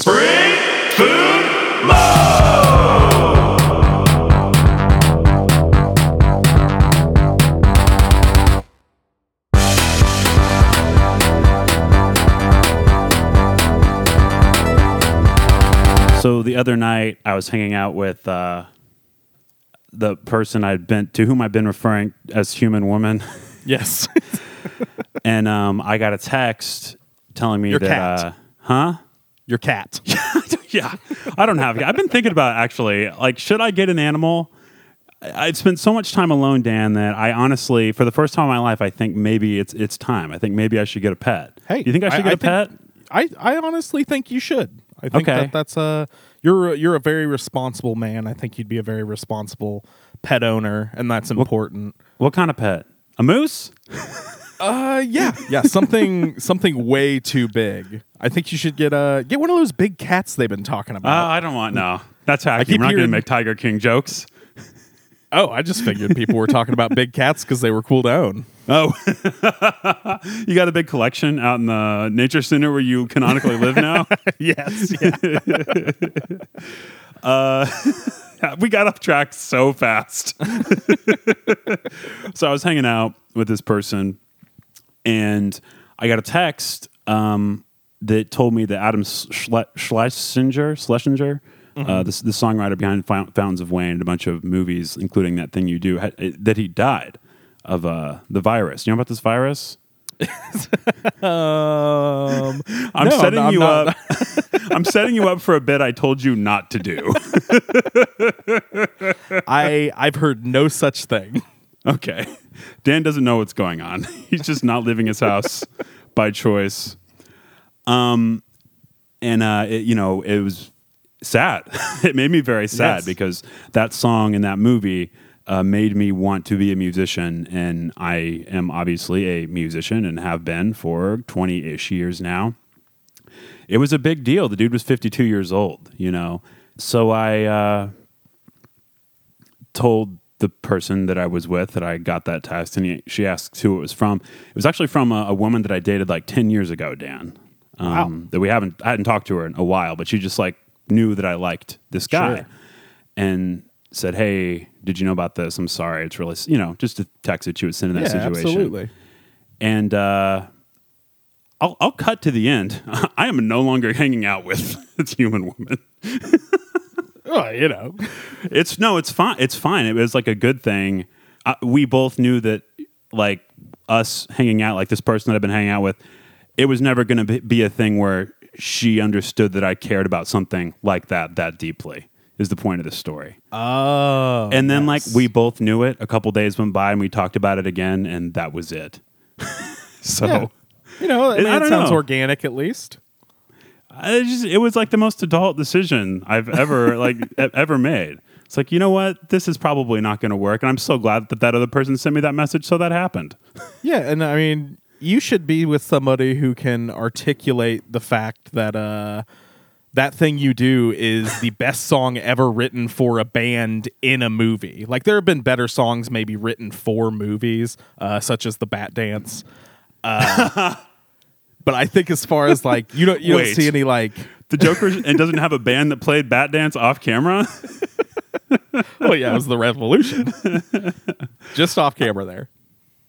Spring Food Mo! So the other night, I was hanging out with uh, the person I'd been to whom I've been referring as human woman, Yes. and um, I got a text telling me Your that, cat. Uh, huh? Your cat. yeah, I don't have. I've been thinking about actually, like, should I get an animal? I- I've spent so much time alone, Dan, that I honestly, for the first time in my life, I think maybe it's it's time. I think maybe I should get a pet. Hey, do you think I should get a pet? Think, I, I honestly think you should. I think Okay. that that's a you're a, you're a very responsible man. I think you'd be a very responsible pet owner, and that's important. What kind of pet? A moose? Uh, yeah, yeah, something something way too big. I think you should get a get one of those big cats they've been talking Uh, about. I don't want no. That's hacky. keep We're not going to hearing- make Tiger King jokes. oh, I just figured people were talking about big cats because they were cool to own. Oh, you got a big collection out in the nature center where you canonically live now. yes, yeah. we got off track so fast. so I was hanging out with this person, and I got a text um, that told me that Adam Schle- Schlesinger, Schlesinger, uh, the, the songwriter behind Fountains of Wayne and a bunch of movies, including that thing you do, had, that he died of uh, the virus. You know about this virus? Um, I'm No, setting no, I'm you not- up. I'm setting you up for a bit I told you not to do. I I've heard no such thing. Okay. Dan doesn't know what's going on. He's just not leaving his house by choice. Um, and uh, it, you know, it was sad. it made me very sad Yes. because that song and that movie uh, made me want to be a musician, and I am obviously a musician and have been for twenty ish years now. It was a big deal. The dude was fifty two years old. You know, so I. Uh, told the person that I was with that I got that text, and he, she asked who it was from. It was actually from a, a woman that I dated like ten years ago, Dan. Um, That we haven't I hadn't talked to her in a while, but she just like knew that I liked this guy, Sure. and said, "Hey, did you know about this? I'm sorry. It's really you know just a text that she would send in that yeah, situation." absolutely. And uh, I'll I'll cut to the end. I am no longer hanging out with this human woman. Oh, you know, It's no, it's fine. It's fine. It was like a good thing. Uh, we both knew that, like us hanging out, like this person that I've been hanging out with, it was never going to be a thing where she understood that I cared about something like that that deeply. Is the point of the story. Oh, and then, like, we both knew it. A couple days went by, and we talked about it again, and that was it. so. Yeah. you know, I mean, it sounds know. organic at least. I just it was like the most adult decision I've ever like ever made. It's like you know what, this is probably not going to work, and I'm so glad that that other person sent me that message, so that happened. Yeah, and I mean, you should be with somebody who can articulate the fact that uh that thing you do is the best song ever written for a band in a movie. Like there have been better songs maybe written for movies, uh, such as the Bat Dance. Uh, but I think as far as like you don't you don't see any like The Joker and doesn't have a band that played Bat Dance off camera. oh yeah, it was the Revolution. Just off camera there.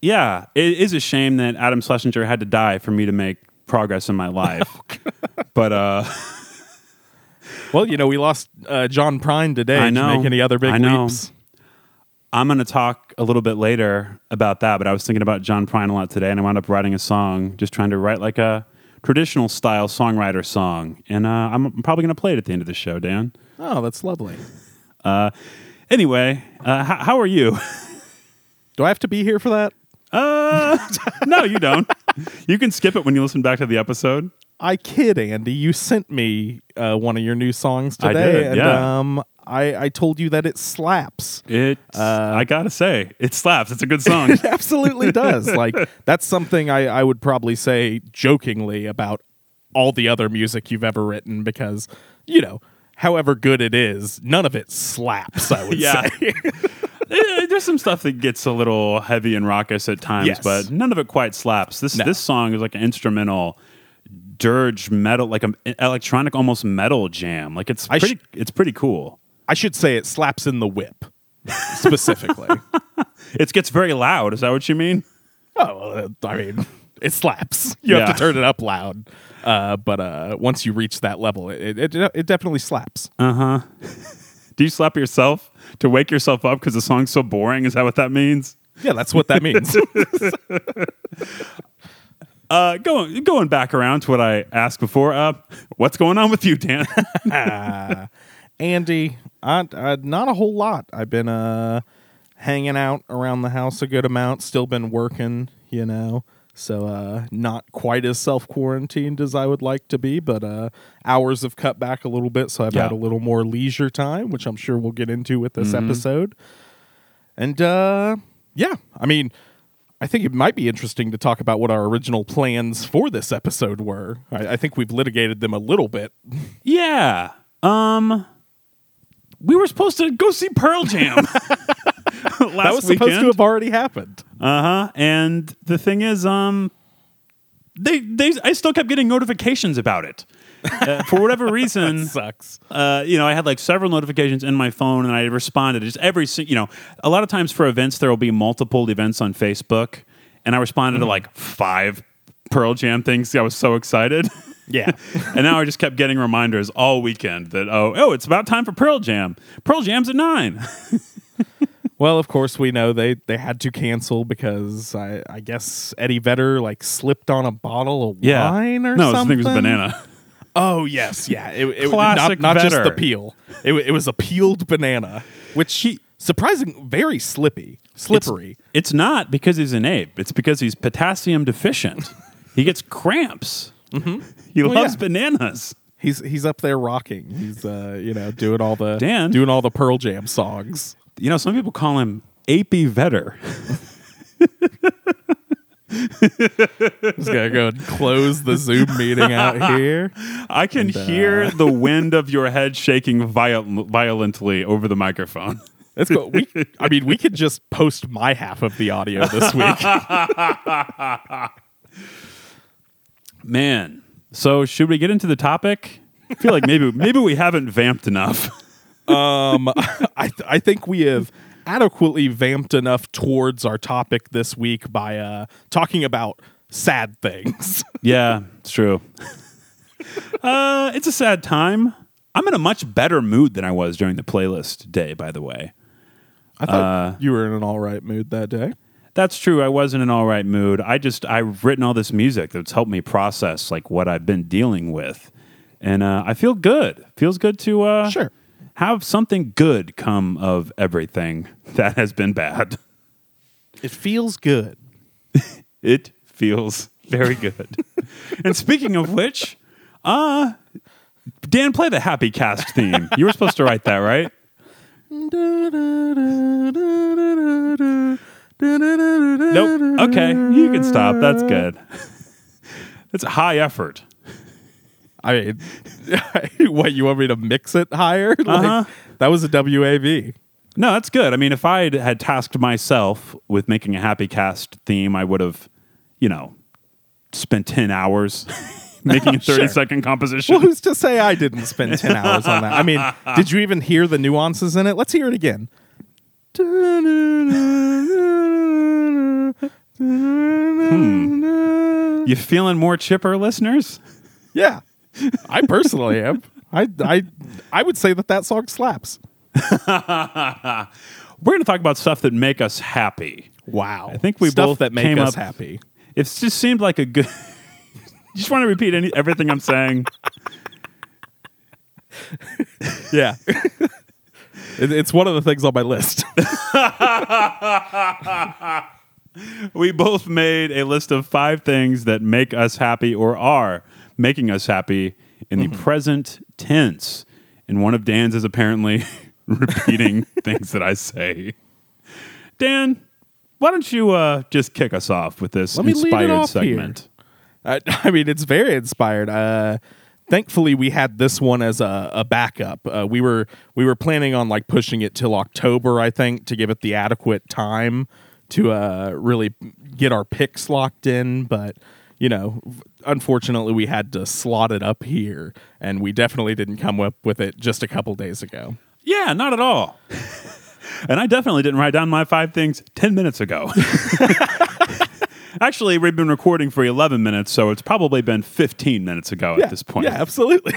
Yeah, it is a shame that Adam Schlesinger had to die for me to make progress in my life. but uh, Well, you know, we lost uh, John Prine today. I know. make any other big I know. leaps? I'm going to talk a little bit later about that, but I was thinking about John Prine a lot today, and I wound up writing a song, just trying to write like a traditional style songwriter song. And uh, I'm probably going to play it at the end of the show, Dan. Oh, that's lovely. Anyway, uh, how, how are you? Do I have to be here for that? Uh, no, you don't. You can skip it when you listen back to the episode. I kid, Andy. You sent me uh, one of your new songs I today, did, and yeah. um, I, I told you that it slaps. It, I gotta say, it slaps. It's a good song. It absolutely does. Like that's something I, I would probably say jokingly about all the other music you've ever written because you know, however good it is, none of it slaps. I would Yeah. say. Eh, There's some stuff that gets a little heavy and raucous at times, Yes. but none of it quite slaps. This No. this song is like an instrumental, dirge metal, like an electronic, almost metal jam. Like it's I sh- pretty, it's pretty cool. I should say it slaps in the whip specifically. It gets very loud. Is that what you mean? oh, well, I mean, it slaps. You have to turn it up loud. Uh, but uh, once you reach that level, it, it, it definitely slaps. Uh huh. Do you slap yourself to wake yourself up because the song's so boring? Is that what that means? Yeah, that's what that means. Uh, going going back around to what I asked before. Uh, what's going on with you, Dan? Andy, I, I, not a whole lot. I've been uh, hanging out around the house a good amount. Still been working, you know. So uh, not quite as self quarantined as I would like to be, but uh, hours have cut back a little bit, so I've Yeah. had a little more leisure time, which I'm sure we'll get into with this episode. And uh, yeah, I mean, I think it might be interesting to talk about what our original plans for this episode were. I, I think we've litigated them a little bit. yeah. Um, we were supposed to go see Pearl Jam last that was supposed to have already happened. Uh huh. And the thing is, um, they they I still kept getting notifications about it. Uh, for whatever reason, Sucks. uh, you know, I had like several notifications in my phone, and I responded. Just every, you know, a lot of times for events there will be multiple events on Facebook, and I responded to like five Pearl Jam things. I was so excited. Yeah. and now I just kept getting reminders all weekend that oh oh it's about time for Pearl Jam. Pearl Jam's at nine. Well, of course, we know they, they had to cancel because I, I guess Eddie Vedder like slipped on a bottle of wine or something. no, I something. think it was banana. Oh yes, yeah. It, it, Classic not, not just the peel. It, it was a peeled banana, which he surprising very slippy, slippery. It's, not because he's an ape. It's because he's potassium deficient. he gets cramps. Mm-hmm. He loves yeah. bananas. He's he's up there rocking. He's uh you know doing all the Dan. doing all the Pearl Jam songs. You know, some people call him Apey Vedder. Just gonna go and close the Zoom meeting out here. I can And, uh, hear the wind of your head shaking viol- violently over the microphone. Let's go. We, I mean, we could just post my half of the audio this week. Man, so should we get into the topic? I feel like maybe maybe we haven't vamped enough. Um, I th- I think we have adequately vamped enough towards our topic this week by uh talking about sad things. yeah, it's true. uh, it's a sad time. I'm in a much better mood than I was during the playlist day. By the way, I thought you were in an all right mood that day. That's true. I was in an all right mood. I just I've written all this music that's helped me process like what I've been dealing with, and uh, I feel good. Feels good to uh, Sure. Have something good come of everything that has been bad. It feels good. It feels very good. and speaking of which, uh Dan, play the Happy Cast theme. You were supposed to write that, right? Nope. Okay, you can stop. That's good. It's a high effort. I mean, what you want me to mix it higher? Like, Uh-huh. that was a WAV. No, that's good. I mean, if I had tasked myself with making a Happy Cast theme, I would have, you know, spent 10 hours making a Sure. 30 second composition. Well, who's to say I didn't spend 10 hours on that? I mean, did you even hear the nuances in it? Let's hear it again. hmm. you feeling more chipper, listeners? Yeah. I personally am. I, I, I would say that that song slaps. We're going to talk about stuff that make us happy. Wow. I think we Stuff both that make came us up- happy. It just seemed like a good. you just want to repeat any, everything I'm saying? Yeah. It- it's one of the things on my list. We both made a list of five things that make us happy or are making us happy in the present tense. And one of Dan's is apparently repeating things that I say. Dan, why don't you uh, just kick us off with this Let me lead it inspired segment? I, I mean, it's very inspired. Uh, thankfully, we had this one as a, a backup. Uh, we were we were planning on like pushing it till October, I think, to give it the adequate time to uh, really get our picks locked in. But you know, unfortunately, we had to slot it up here, and we definitely didn't come up with it just a couple days ago. Yeah, not at all. and I definitely didn't write down my five things 10 minutes ago. Actually, we've been recording for 11 minutes, so it's probably been 15 minutes ago at this point. Yeah, absolutely.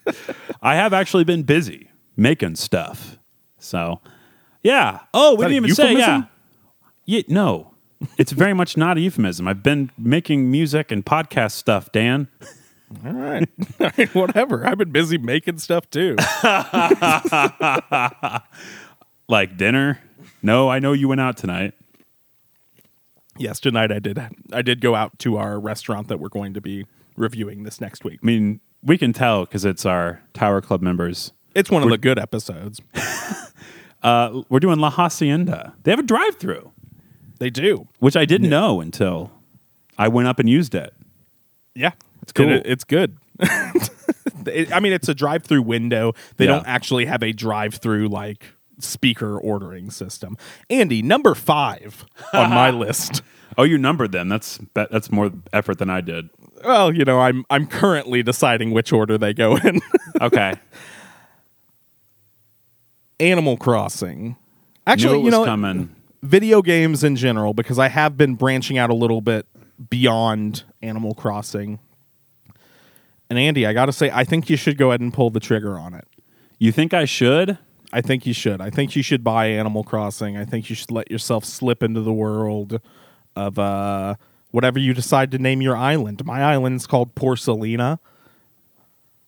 I have actually been busy making stuff. So, yeah. Oh, we didn't even say, yeah. yeah. No, it's very much not a euphemism. I've been making music and podcast stuff, Dan. All right. All right, whatever. I've been busy making stuff too. Like dinner. No, I know you went out tonight. yes, tonight I did. I did go out to our restaurant that we're going to be reviewing this next week. I mean, we can tell because it's our Tower Club members. It's one of the good episodes. Uh, we're doing La Hacienda. They have a drive through, They do. which I didn't know until I went up and used it. Yeah, It's cool. It- it's good. It- I mean, it's a drive-through window. They Yeah. don't actually have a drive-through like speaker ordering system. Andy, number five on my list. Oh, you numbered them. That's that's more effort than I did. Well, you know, I'm I'm currently deciding which order they go in. Okay. Animal Crossing. Actually, you know, coming. Video games in general because I have been branching out a little bit beyond Animal Crossing. And Andy, I got to say I think you should go ahead and pull the trigger on it. You think I should? I think you should. I think you should buy Animal Crossing. I think you should let yourself slip into the world of uh, whatever you decide to name your island. My island's called Porcelina.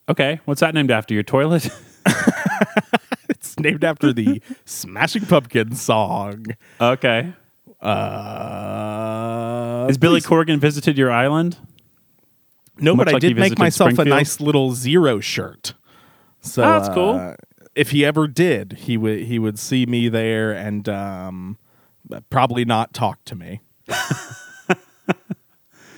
Okay. What's that named after? Your toilet? It's named after the Smashing Pumpkins song. okay. Uh, Has Billy please- Corgan visited your island? No, much but I like he did make visited myself Springfield? a nice little zero shirt. So Oh, that's cool. uh, if he ever did, he would he would see me there and um, probably not talk to me.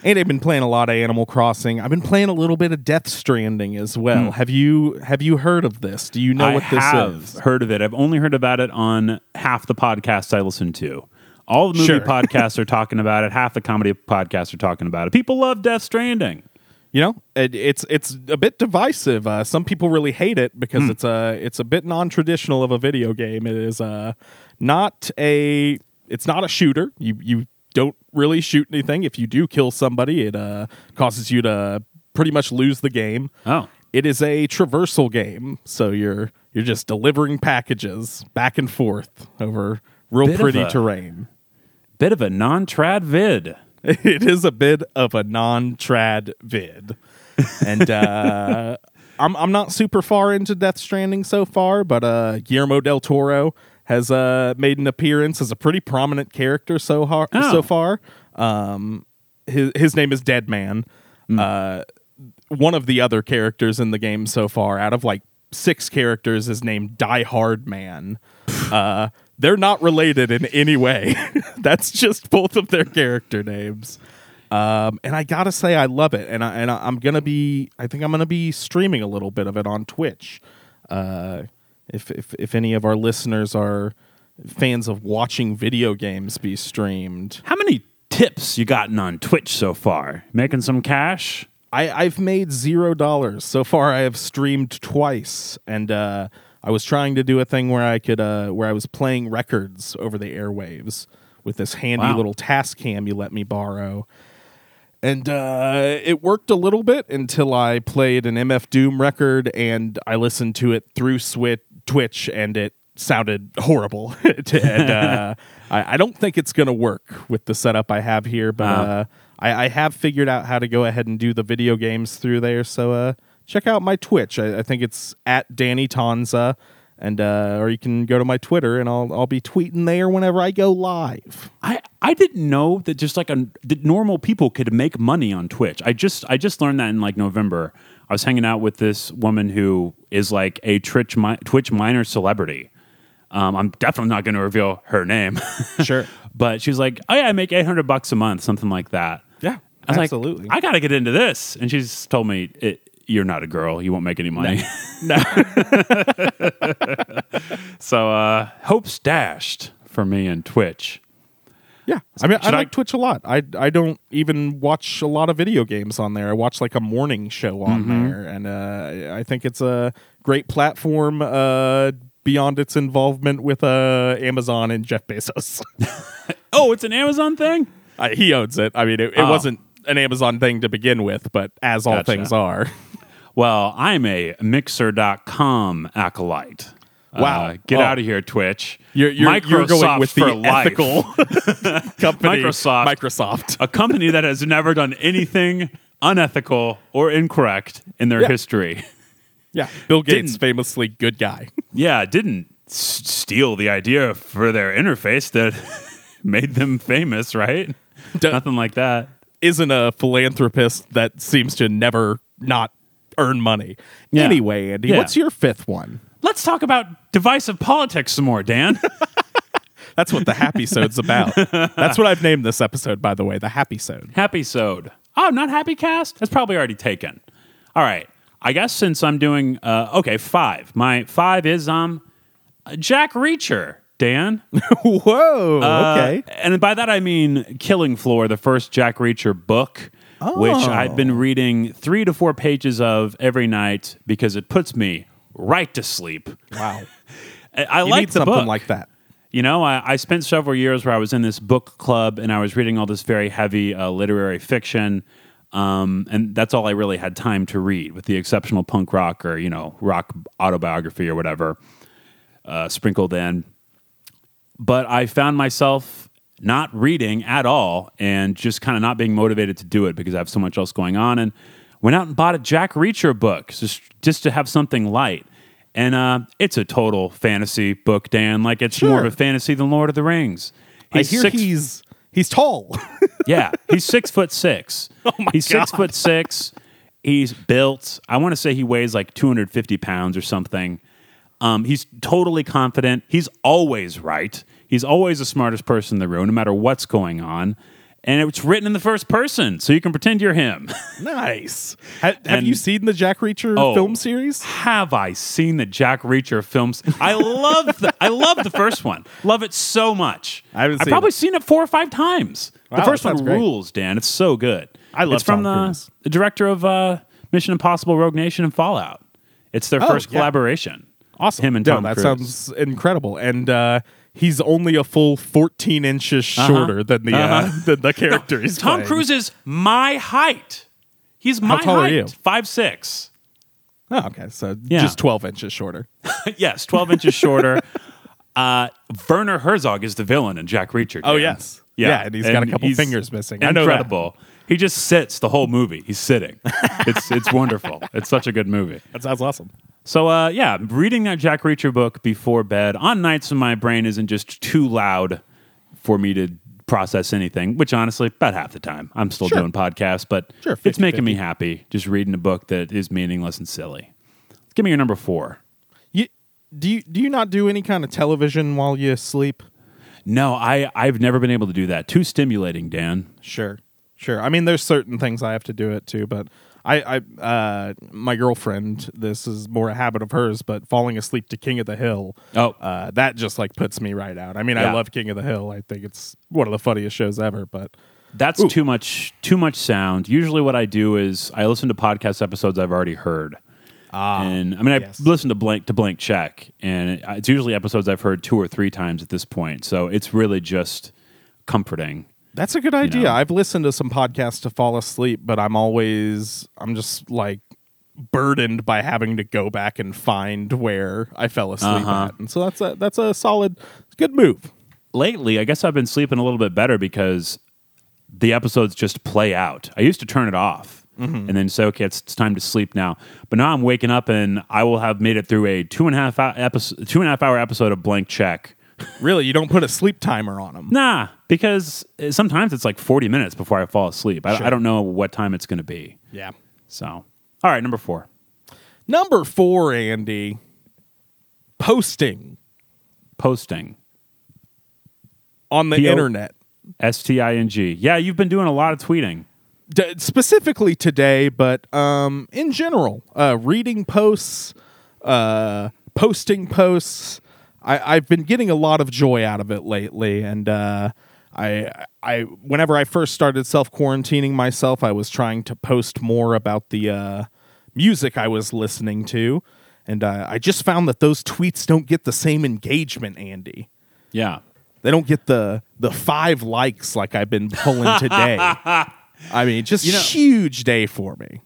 and I've been playing a lot of Animal Crossing. I've been playing a little bit of Death Stranding as well. Have you have you heard of this? Do you know. I what this is? heard of it. I've only heard about it on half the podcasts I listen to. All the movie Sure. podcasts are talking about it. Half the comedy podcasts are talking about it. People love Death Stranding. You know, it, it's it's a bit divisive. Uh, some people really hate it because it's a it's a bit non traditional of a video game. It is uh, not a it's not a shooter. You you don't really shoot anything. If you do kill somebody, it uh, causes you to pretty much lose the game. Oh. It is a traversal game, so you're you're just delivering packages back and forth over real Bit pretty a- terrain. Bit of a non trad vid. it is a bit of a non-trad vid, and uh, I'm I'm not super far into Death Stranding so far, but uh, Guillermo del Toro has uh, made an appearance as a pretty prominent character so har- Oh. so far. Um, his his name is Dead Man. Uh, one of the other characters in the game so far, out of like six characters, is named Die Hard Man. Uh, they're not related in any way. That's just both of their character names. Um, and I gotta say, I love it, and I and I, I'm gonna be. I think I'm gonna be streaming a little bit of it on Twitch. Uh, if if if any of our listeners are fans of watching video games be streamed, How many tips you gotten on Twitch so far? Making some cash? I, I've made zero dollars so far. I have streamed twice, and uh, I was trying to do a thing where I could, uh, where I was playing records over the airwaves with this handy Wow. little Tascam you let me borrow, and uh, it worked a little bit until I played an MF Doom record and I listened to it through Swit Twitch, and it sounded horrible. and uh, I, I don't think it's going to work with the setup I have here, but. Uh-huh. Uh, I, I have figured out how to go ahead and do the video games through there. So uh, check out my Twitch. I, I think it's at Danny Tonza, and uh, or you can go to my Twitter, and I'll I'll be tweeting there whenever I go live. I, I didn't know that just like a, that normal people could make money on Twitch. I just I just learned that in like November. I was hanging out with this woman who is like a Twitch mi- Twitch minor celebrity. Um, I'm definitely not going to reveal her name. Sure. but she was like, "Oh yeah, I make 800 bucks a month, something like that." Yeah, I was absolutely. like, "I got to get into this," and she's told me, it, "You're not a girl. You won't make any money." no, so uh, hopes dashed for me and Twitch. Yeah, I mean, I Should I- like Twitch a lot. I I don't even watch a lot of video games on there. I watch like a morning show on Mm-hmm. there, and uh, I think it's a great platform. Uh, beyond its involvement with uh, Amazon and Jeff Bezos, Oh, it's an Amazon thing. uh, he owns it. I mean, it, it Oh. wasn't an Amazon thing to begin with, but as all Gotcha. things are, Well, I'm a Mixer.com acolyte. Wow. Uh, get Oh. out of here, Twitch. You're you're, you're going with for the life. ethical company, Microsoft. Microsoft. a company that has never done anything unethical or incorrect in their Yeah. history. Yeah, Bill Gates, Didn't- famously good guy. Yeah, didn't s- steal the idea for their interface that made them famous, right? D- Nothing like that. isn't a philanthropist that seems to never not earn money. Yeah. Anyway, Andy, Yeah. what's your fifth one? Let's talk about divisive politics some more, Dan. That's what the Happy Sode's about. That's what I've named this episode, by the way, the Happy Sode. Happy Sode. Oh, not Happy Cast? That's probably already taken. All right. I guess since I'm doing uh, okay, five. My five is um Jack Reacher, Dan. Whoa, Uh, okay. and by that I mean Killing Floor, the first Jack Reacher book, which Oh. I've been reading three to four pages of every night because it puts me right to sleep. Wow. I, like the something book. like that. You know, I, I spent several years where I was in this book club and I was reading all this very heavy uh, literary fiction. Um, and that's all I really had time to read, with the exceptional punk rock or, you know, rock autobiography or whatever uh, sprinkled in. But I found myself not reading at all and just kind of not being motivated to do it because I have so much else going on. And went out and bought a Jack Reacher book just, just to have something light. And uh, it's a total fantasy book, Dan. Like it's more of a fantasy than Lord of the Rings. I hear six- he's he's tall. yeah, he's six foot six. Oh my he's six foot six. He's built. I want to say he weighs like 250 pounds or something. Um, he's totally confident. He's always right. He's always the smartest person in the room, no matter what's going on. And it's written in the first person, so you can pretend you're him. nice. Ha- have And- you seen the Jack Reacher Oh. film series? Have I seen the Jack Reacher films? I love the I love the first one. Love it so much. I haven't I've seen probably it. seen it four or five times. Wow, the first one great. rules, Dan. It's so good. I love It's from the, the director of uh, Mission Impossible: Rogue Nation and Fallout. It's their Oh, first yeah. collaboration. Awesome. Him and No, Tom that Cruise. sounds incredible. And uh, he's only a full 14 inches shorter than the uh, than the character he's Uh-huh. Tom playing. Cruise is my height. He's my tall are height. you? Five six. Oh, okay. So Yeah. just 12 inches shorter. yes, twelve inches shorter. Uh, Werner Herzog is the villain in Jack Reacher. Oh, yes. Yeah, and he's got a couple fingers missing. I know that. Incredible. He just sits the whole movie. He's sitting. it's it's wonderful. It's such a good movie. That sounds awesome. So uh, yeah, reading that Jack Reacher book before bed on nights when my brain isn't just too loud for me to process anything. Which honestly, about half the time, I'm still Sure. doing podcasts, but Sure, it's making 50-50. me happy just reading a book that is meaningless and silly. Give me your number four. You, do you do you not do any kind of television while you sleep? No, I I've never been able to do that. Too stimulating, Dan. Sure, sure. I mean, there's certain things I have to do it too, but I, I, uh, my girlfriend, this is more a habit of hers, but falling asleep to King of the Hill, Oh. uh, that just like puts me right out. I mean, Yeah. I love King of the Hill. I think it's one of the funniest shows ever. But That's too much too much sound. Usually what I do is I listen to podcast episodes I've already heard. Ah, and I mean I yes. listen to blank to blank check and it's usually episodes I've heard two or three times at this point. So it's really just comforting. That's a good idea. know. I've listened to some podcasts to fall asleep, but I'm always, I'm just like burdened by having to go back and find where I fell asleep Uh-huh. at, and so that's a that's a solid, good move. Lately, I guess I've been sleeping a little bit better because the episodes just play out. I used to turn it off and then say, okay, it's, it's time to sleep now. But now I'm waking up and I will have made it through a two and a half hour episode, two and a half hour episode of blank check. Really, you don't put a sleep timer on them. Nah, because uh, sometimes it's like 40 minutes before I fall asleep. I, Sure. I don't know what time it's going to be. Yeah. So, all right, number four. Number four, Andy, posting Posting. on the P.O. internet. S T I N G. Yeah, you've been doing a lot of tweeting. D- specifically today, but um, in general, uh, reading posts, uh, posting posts. I- I've been getting a lot of joy out of it lately, and uh, I I whenever I first started self quarantining myself, I was trying to post more about the uh, music I was listening to, and uh, I just found that those tweets don't get the same engagement, Andy. Yeah. They don't get the the five likes like I've been pulling today. I mean, just You know- huge day for me.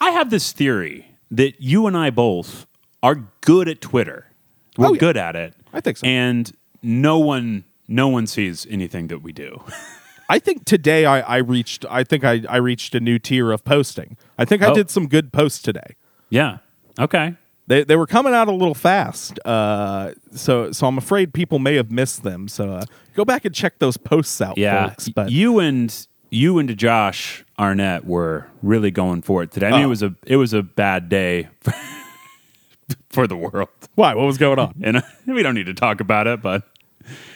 I have this theory that you and I both are good at Twitter. We're Oh, yeah. good at it. I think so. And no one no one sees anything that we do. I think today I, I reached I think I, I reached a new tier of posting. I think I Oh. did some good posts today. yeah. Okay. They they were coming out a little fast, uh, so so I'm afraid people may have missed them. So uh, go back and check those posts out, Yeah. folks. But you and you and Josh Arnett were really going for it today. I mean, Oh. it was a it was a bad day for the world. why? What was going on? And uh, we don't need to talk about it, but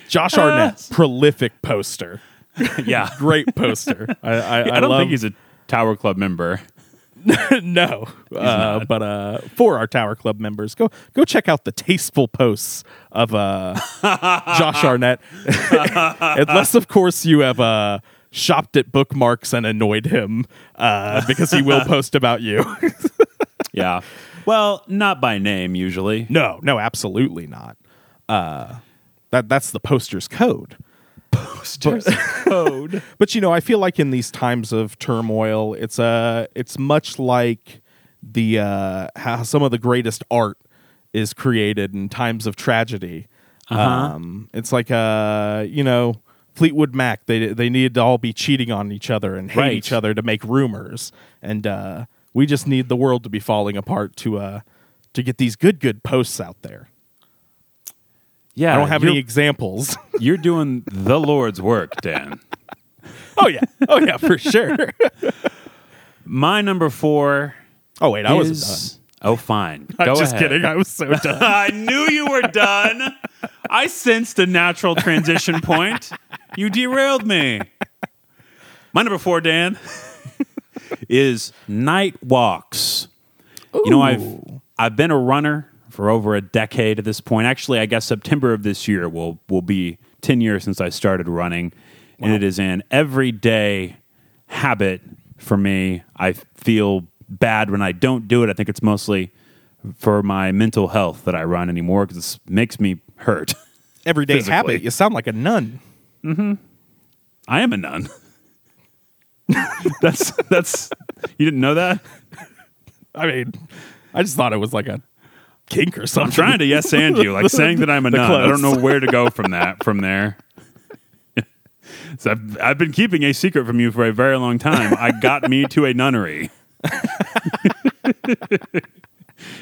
Josh Arnett, prolific poster, yeah. great poster. I I, I, don't love, think he's a Tower Club member. no, uh, but uh, for our Tower Club members, go go check out the tasteful posts of uh, Josh Arnett, unless of course you have uh, shopped at bookmarks and annoyed him uh, because he will post about you. Yeah. Well, not by name usually. no, no, absolutely not. Uh, that that's the poster's code. Poster's code. But you know, I feel like in these times of turmoil, it's uh it's much like the uh how some of the greatest art is created in times of tragedy. Um it's like uh you know, Fleetwood Mac, they they needed to all be cheating on each other and hate Right. each other to make rumors. And uh we just need the world to be falling apart to uh to get these good good posts out there. Yeah. I don't have any examples. You're doing the Lord's work, Dan. oh yeah. Oh yeah, for sure. My number four Oh wait, I wasn't done. Oh, fine. I'm Go just ahead. kidding. I was so done. I knew you were done. I sensed a natural transition point. You derailed me. My number four, Dan, is night walks. You know, I've I've been a runner for over a decade at this point. Actually, I guess September of this year will will be ten years since I started running, and it is an everyday habit for me. I feel bad when I don't do it. I think it's mostly for my mental health that I run anymore because it makes me hurt. Everyday Physically. habit. You sound like a nun. Mm-hmm. I am a nun. that's that's you didn't know that? I mean, I just thought it was like a kink or something. I'm trying to yes and you, like saying that I'm a The nun. I don't clothes. know where to go from that from there. so I've, I've been keeping a secret from you for a very long time. I got me to a nunnery.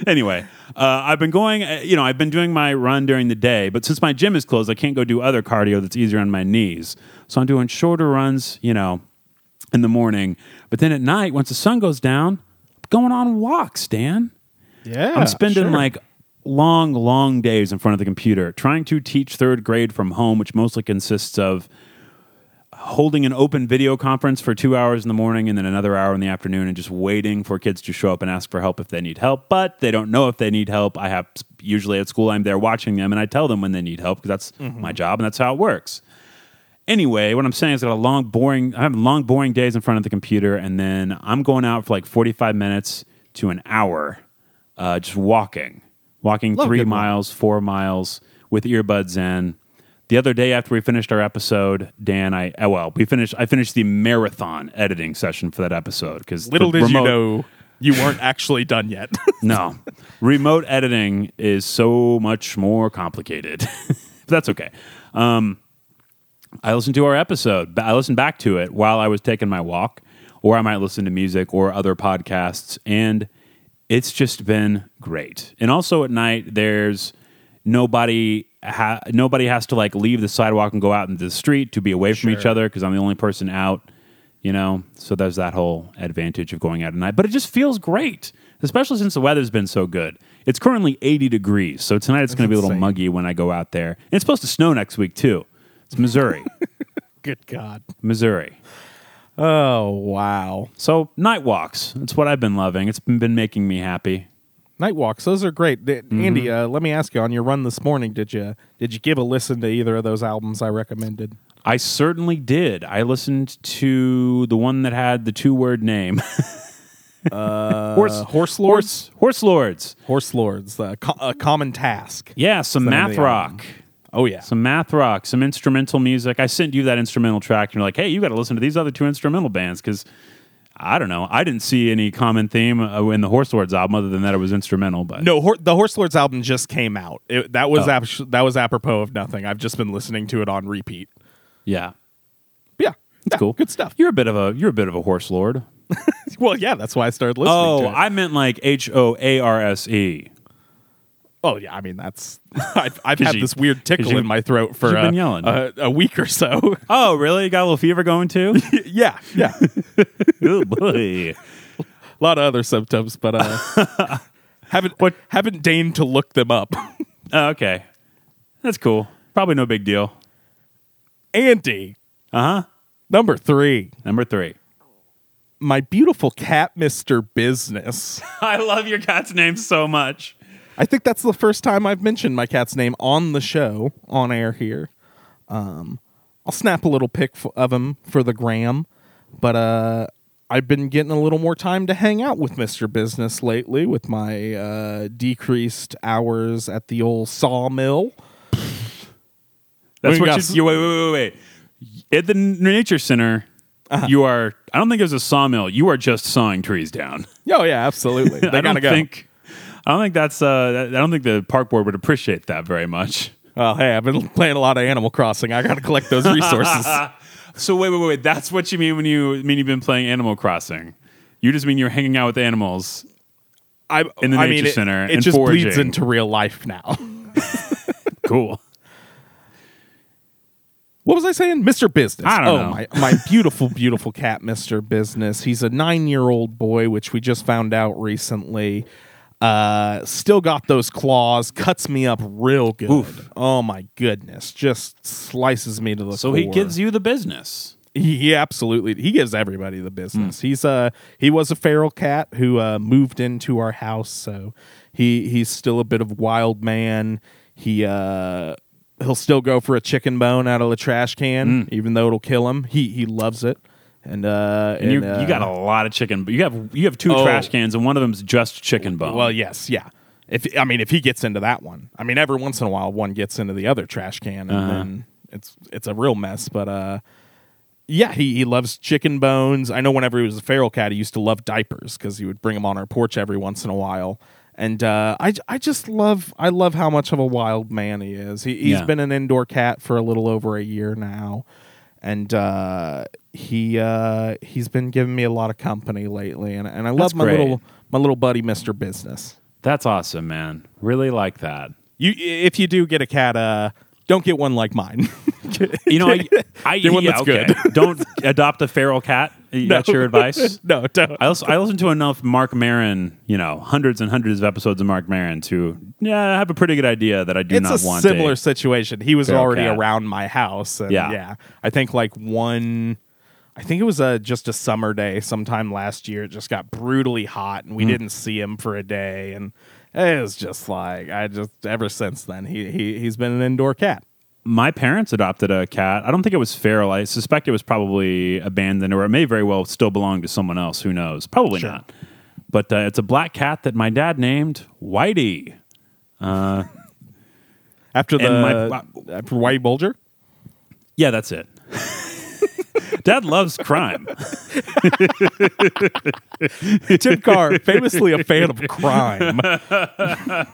anyway, uh, I've been going. uh, You know, I've been doing my run during the day, but since my gym is closed, I can't go do other cardio that's easier on my knees. So I'm doing shorter runs. You know, in the morning, but then at night, once the sun goes down, I'm going on walks. Dan. Yeah, I'm spending sure. like long, long days in front of the computer trying to teach third grade from home, which mostly consists of holding an open video conference for two hours in the morning and then another hour in the afternoon and just waiting for kids to show up and ask for help if they need help. But they don't know if they need help. I have usually at school, I'm there watching them and I tell them when they need help because that's mm-hmm. my job and that's how it works. Anyway, what I'm saying is I got a long, boring. I have long, boring days in front of the computer, and then I'm going out for like 45 minutes to an hour, uh, just walking, walking Love three miles, four miles with earbuds in. The other day after we finished our episode, Dan, I uh, well, we finished. I finished the marathon editing session for that episode because Little did you know you weren't actually done yet. no, remote editing is so much more complicated. but that's okay. Um, I listened to our episode. I listened back to it while I was taking my walk, or I might listen to music or other podcasts, and it's just been great. And also at night, there's nobody. Ha- nobody has to like leave the sidewalk and go out into the street to be away from each other because I'm the only person out. You know, so there's that whole advantage of going out at night. But it just feels great, especially since the weather's been so good. It's currently 80 degrees, so tonight it's going to be a little muggy when I go out there. And it's supposed to snow next week too. It's Missouri, Good God. Missouri. Oh wow. So night walks. That's what I've been loving. It's been, making me happy. Night walks, those are great. Th- Mm-hmm. Andy, uh, let me ask you on your run this morning, did you did you give a listen to either of those albums I recommended? I certainly did. I listened to the one that had the two word name. Uh, Horse- Horse Lords, Horse Lords. Horse Lords, uh, co- a common task. Yeah, some math the rock. Oh yeah, Some math rock, some instrumental music. I sent you that instrumental track, and you're like, hey, you got to listen to these other two instrumental bands because I don't know. I didn't see any common theme uh, in the Horse Lords album other than that it was instrumental. But no, Hor- the Horse Lords album just came out. It, that was Oh. ap- that was apropos of nothing. I've just been listening to it on repeat. yeah, Yeah, it's yeah, cool. Good stuff. You're a bit of a you're a bit of a horse lord. Well, yeah, that's why I started listening. Oh, to it. I meant like H O A R S E. Oh yeah, I mean that's I've, I've had you- this weird tickle you- in my throat for you've a, yelling. a, week or so. Oh, really? You got a little fever going too? yeah, yeah, oh boy. a lot of other symptoms, but uh, haven't What- haven't deigned to look them up. Oh, okay, that's cool. Probably no big deal. Andy, Uh huh. number three, Number three. my beautiful cat, Mister Business. I love your cat's name so much. I think that's the first time I've mentioned my cat's name on the show, on air here. Um, I'll snap a little pic f- of him for the gram, but uh, I've been getting a little more time to hang out with Mr. Business lately with my uh, decreased hours at the old sawmill. That's We what got- you, you wait, wait, wait, wait. At the nature center, Uh-huh. you are. I don't think it's a sawmill. You are just sawing trees down. Oh yeah, absolutely. They I gotta don't go. think. I don't think that's. Uh, I don't think the park board would appreciate that very much. oh hey, I've been playing a lot of Animal Crossing. I gotta collect those resources. So wait, wait, wait, wait. That's what you mean when you mean you've been playing Animal Crossing. You just mean you're hanging out with animals. I, In the I nature mean, it- center it, and just bleeds into real life now. Cool. What was I saying? Mr. Business. I don't oh, know. my my beautiful, beautiful cat, Mr. Business. He's a nine year old boy, which we just found out recently. Uh, still got those claws, cuts me up real good. Oof. Oh my goodness, just slices me to the So he gives you the business. He, he absolutely he gives everybody the business. He's uh he was a feral cat who uh moved into our house, so he he's still a bit of wild man. He uh he'll still go for a chicken bone out of the trash can, even though it'll kill him. He he loves it. And uh. And, you, uh, you got a lot of chicken. You have you have two Oh. trash cans, and one of them's just chicken bone. well, yes, yeah. If I mean if he gets into that one. I mean every once in a while one gets into the other trash can and Uh-huh. then it's it's a real mess, but uh yeah, he, he loves chicken bones. I know whenever he was a feral cat, he used to love diapers because he would bring them on our porch every once in a while. And uh, I, I just love I love how much of a wild man he is. He, he's Yeah. been an indoor cat for a little over a year now, and uh, he uh, he's been giving me a lot of company lately. And, and I love That's my great. little my little buddy, Mister Business. That's awesome, man. Really like that. You if you do get a cat, uh, don't get one like mine. You know, I, I Get one yeah, that's okay. good. Don't adopt a feral cat. That's your advice. no, don't. I listen, I listen to enough Marc Maron, you know, hundreds and hundreds of episodes of Marc Maron to yeah, I have a pretty good idea that I do it's not a want similar a- situation. He was feral already cat. around my house. And Yeah. yeah. I think like one, I think it was a, just a summer day sometime last year. It just got brutally hot and we Hmm. didn't see him for a day. And it was just like, I just, ever since then, he, he, he's been an indoor cat. My parents adopted a cat. I don't think it was feral. I suspect it was probably abandoned, or it may very well still belong to someone else. Who knows? Probably Sure. not. But uh, it's a black cat that my dad named Whitey. After the, my- after Whitey Bulger? Yeah, that's it. Dad loves crime. Tim Carr, famously a fan of crime.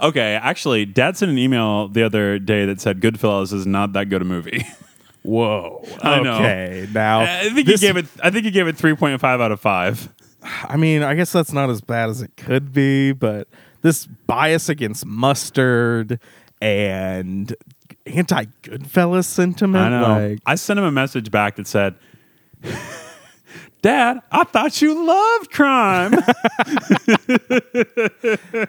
Okay, actually, Dad sent an email the other day that said Goodfellas is not that good a movie. Whoa. I know. Okay. Now, I think this- he gave it. I think he gave it three point five out of five. I mean, I guess that's not as bad as it could be, but this bias against mustard and anti Goodfellas sentiment, I know. like I sent him a message back that said, Dad, I thought you loved crime.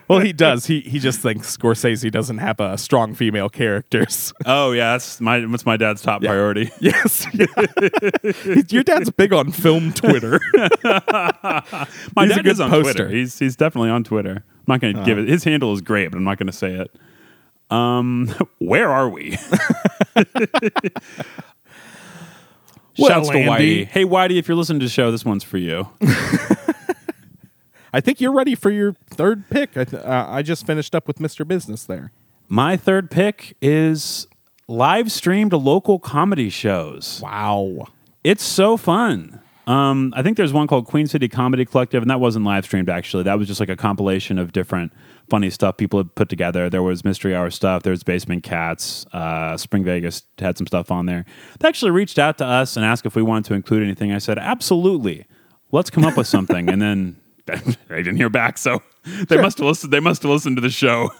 Well, he does. He he just thinks Scorsese doesn't have a strong female characters. oh yeah, that's my that's my dad's top priority. yes. Yeah. Your dad's big on film Twitter. My He's a dad good is on poster. Twitter. He's he's definitely on Twitter. I'm not going to uh. give it. His handle is great, but I'm not going to say it. Um, where are we? Well, Shouts to Andy. Whitey. Hey Whitey, if you're listening to the show, this one's for you. I think you're ready for your third pick. I, th- uh, I just finished up with Mr. Business there. My third pick is live streamed local comedy shows. Wow. It's so fun. Um, I think there's one called Queen City Comedy Collective, and that wasn't live streamed actually. That was just like a compilation of different funny stuff people had put together. There was Mystery Hour stuff. There's Basement Cats. Uh, Spring Vegas had some stuff on there. They actually reached out to us and asked if we wanted to include anything. I said, absolutely. Let's come up with something. and then I didn't hear back, so they must have listened. They must have listened to the show.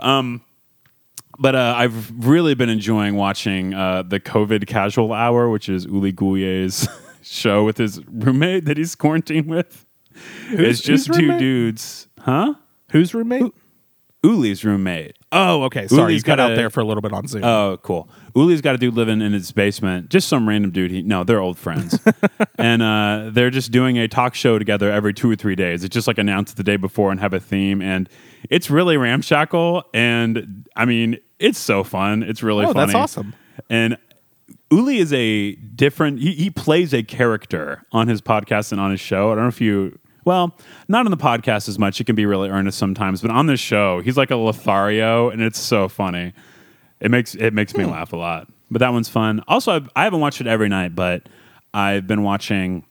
um, but uh, I've really been enjoying watching uh, the COVID Casual Hour, which is Uli Gouillet's show with his roommate that he's quarantined with. It's just two roommate? dudes, huh? Who's roommate? Uli's roommate. Oh, okay. Sorry, Uli's you got got out there for a little bit on Zoom. Oh, cool. Uli's got a dude living in his basement. Just some random dude. He no, they're old friends, and uh, they're just doing a talk show together every two or three days. It's just like announced the day before and have a theme, and it's really ramshackle. And I mean, it's so fun. It's really Oh, funny. that's awesome. And Uli is a different. He, he plays a character on his podcast and on his show. I don't know if you. Well, not on the podcast as much. It can be really earnest sometimes, but on this show, he's like a Lothario, and it's so funny. It makes it makes me laugh a lot. But that one's fun. Also, I've, I haven't watched it every night, but I've been watching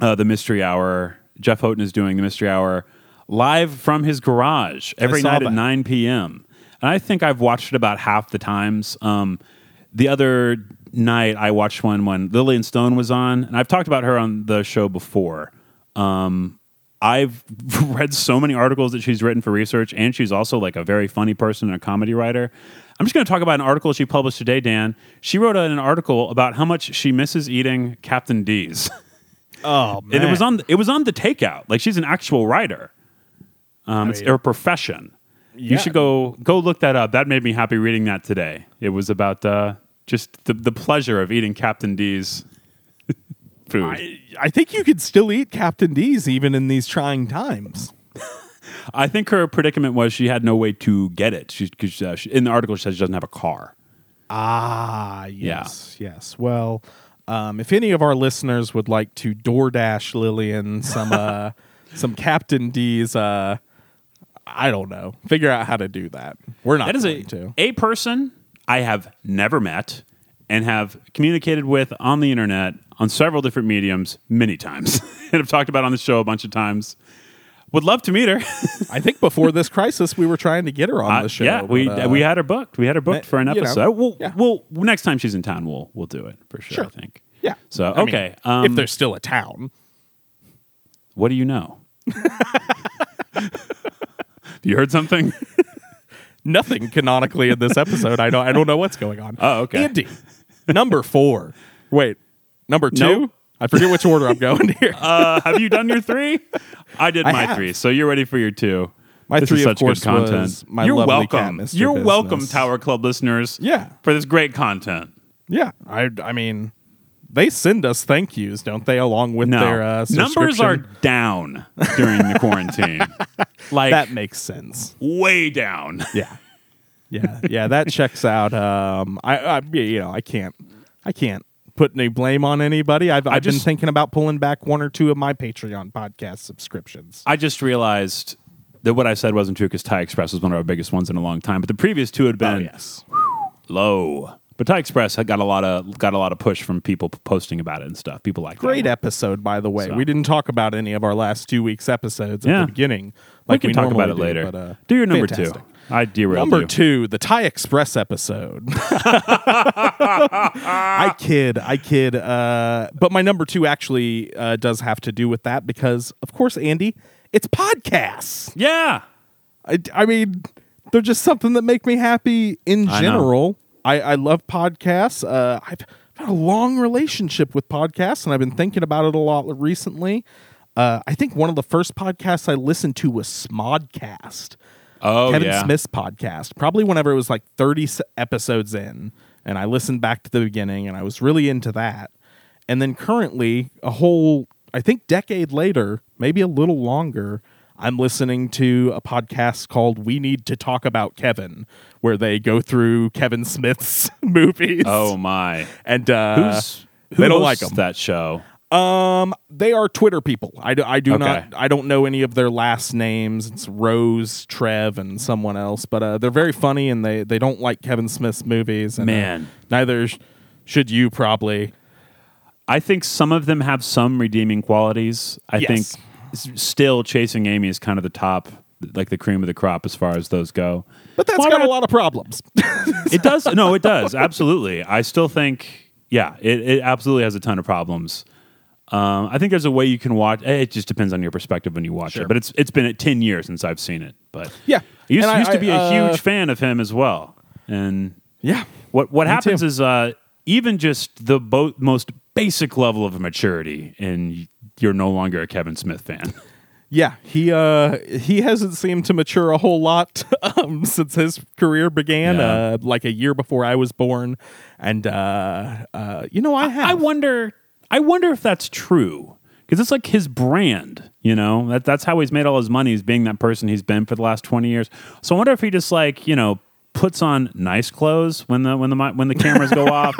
uh, the Mystery Hour. Jeff Houghton is doing the Mystery Hour live from his garage every night that. at 9 p.m. And I think I've watched it about half the times. Um, the other night, I watched one when Lillian Stone was on, and I've talked about her on the show before. Um, I've read so many articles that she's written for research, and she's also like a very funny person and a comedy writer. I'm just going to talk about an article she published today, Dan. She wrote an article about how much she misses eating Captain D's. oh, man. and it was on it was on the takeout. Like she's an actual writer. Um, it's mean- her profession. Yeah. You should go go look that up. That made me happy reading that today. It was about uh, just the the pleasure of eating Captain D's food. I, I, think you could still eat Captain D's even in these trying times. I think her predicament was she had no way to get it. She, 'cause, uh, she in the article she says she doesn't have a car. Ah, yes, yes. Well, um, if any of our listeners would like to DoorDash Lillian some uh, some Captain D's, uh, I don't know, figure out how to do that. We're not That is going a to. a person I have never met and have communicated with on the internet on several different mediums many times and have talked about on the show a bunch of times. Would love to meet her. I think before this crisis, we were trying to get her on Uh, the show. yeah, we but, uh, we had her booked. We had her booked for an you know, episode. we'll, yeah. we'll next time she's in town, we'll we'll do it for sure. Sure. I think. yeah. So I mean, okay, um, if there's still a town, what do you know? you heard something? nothing canonically in this episode. I don't. I don't know what's going on. Oh, okay. Andy, number four. Wait, number two. Nope. I forget which order I'm going here. Uh, have you done your three? I did I my have. three, so you're ready for your two. My this three, is of such course, good content. was my you're lovely cat, welcome. You're Business. welcome, Tower Club listeners. Yeah. for this great content. Yeah, I I mean, they send us thank yous, don't they? Along with No, their uh, numbers are down during the quarantine. like that makes sense. way down. Yeah, yeah, yeah. That checks out. Um, I, I you know I can't I can't put any blame on anybody. I've I've been thinking about pulling back one or two of my Patreon podcast subscriptions. I just realized that what I said wasn't true because Thai Express was one of our biggest ones in a long time. But the previous two had been oh yes, low. But Thai Express had got a lot of got a lot of push from people posting about it and stuff. People like great episode by the way. So. We didn't talk about any of our last two weeks episodes at Yeah. the beginning. Like We can we, talk about it later. Do, but, uh, do your number fantastic. two. I derailed Number you. two, the Thai Express episode. I kid, I kid. Uh, but my number two actually uh, does have to do with that because, of course, Andy, it's podcasts. Yeah. I, I mean, they're just something that make me happy in I know. general. I, I love podcasts. Uh, I've I've had a long relationship with podcasts, and I've been thinking about it a lot recently. Uh, I think one of the first podcasts I listened to was Smodcast. Oh Kevin yeah. Smith's podcast, probably whenever it was like 30 episodes in, and I listened back to the beginning and I was really into that. And then currently, a whole, I think, decade later, maybe a little longer, I'm listening to a podcast called We Need to Talk About Kevin, where they go through Kevin Smith's movies. Oh my. and uh, Who's who they don't like them. that show? Um, they are Twitter people. I do, I do Okay. not. I don't know any of their last names. It's Rose, Trev, and someone else. But uh, they're very funny, and they they don't like Kevin Smith's movies. And, uh, Man. neither sh- should you probably. I think some of them have some redeeming qualities. I Yes. think still Chasing Amy is kind of the top, like the cream of the crop as far as those go. But that's Why got a lot of problems. It does. No, it does. Absolutely. I still think, yeah, it, it absolutely has a ton of problems. Um, I think there's a way you can watch. eh, It just depends on your perspective when you watch Sure. it. But it's it's been ten years since I've seen it. But Yeah. I used, And I- used to be a uh, huge fan of him as well. And yeah. what what happens too. is uh, even just the bo- most basic level of maturity, and you're no longer a Kevin Smith fan. Yeah, he uh he hasn't seemed to mature a whole lot um, since his career began, Yeah. uh, like a year before I was born, and uh, uh, you know I have. I wonder. I wonder if that's true because it's like his brand. You know, that that's how he's made all his money is being that person he's been for the last twenty years. So I wonder if he just like you know puts on nice clothes when the when the when the cameras go off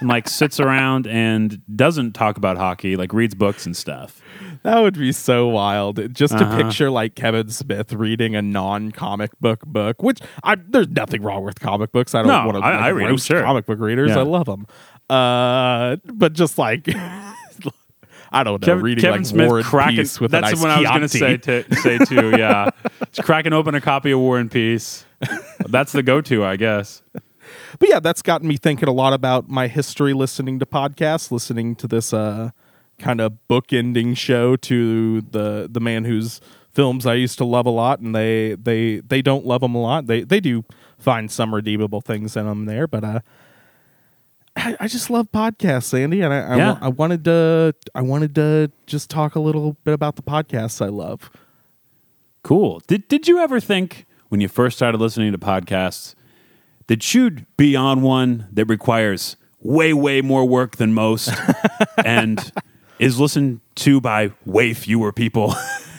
and like sits around and doesn't talk about hockey, like reads books and stuff. That would be so wild. Just to Uh-huh. picture like Kevin Smith reading a non-comic book book, which I, there's nothing wrong with comic books. I don't No, want to I- I read 'em, roast sure. comic book readers. Yeah. I love them. Uh, but just like I don't know, Kevin, reading Kevin like Smith War and cracking. Peace with that's nice what I was going to say to say too. Yeah, just cracking open a copy of War and Peace. That's the go-to, I guess. but yeah, that's gotten me thinking a lot about my history listening to podcasts, listening to this uh, kind of book-ending show to the the man whose films I used to love a lot, and they they they don't love them a lot. They they do find some redeemable things in them there, but uh, I, I just love podcasts, Sandy, and I I, Yeah. I wanted to I wanted to just talk a little bit about the podcasts I love. Cool. Did Did you ever think when you first started listening to podcasts that you'd be on one that requires way way more work than most and is listened to by way fewer people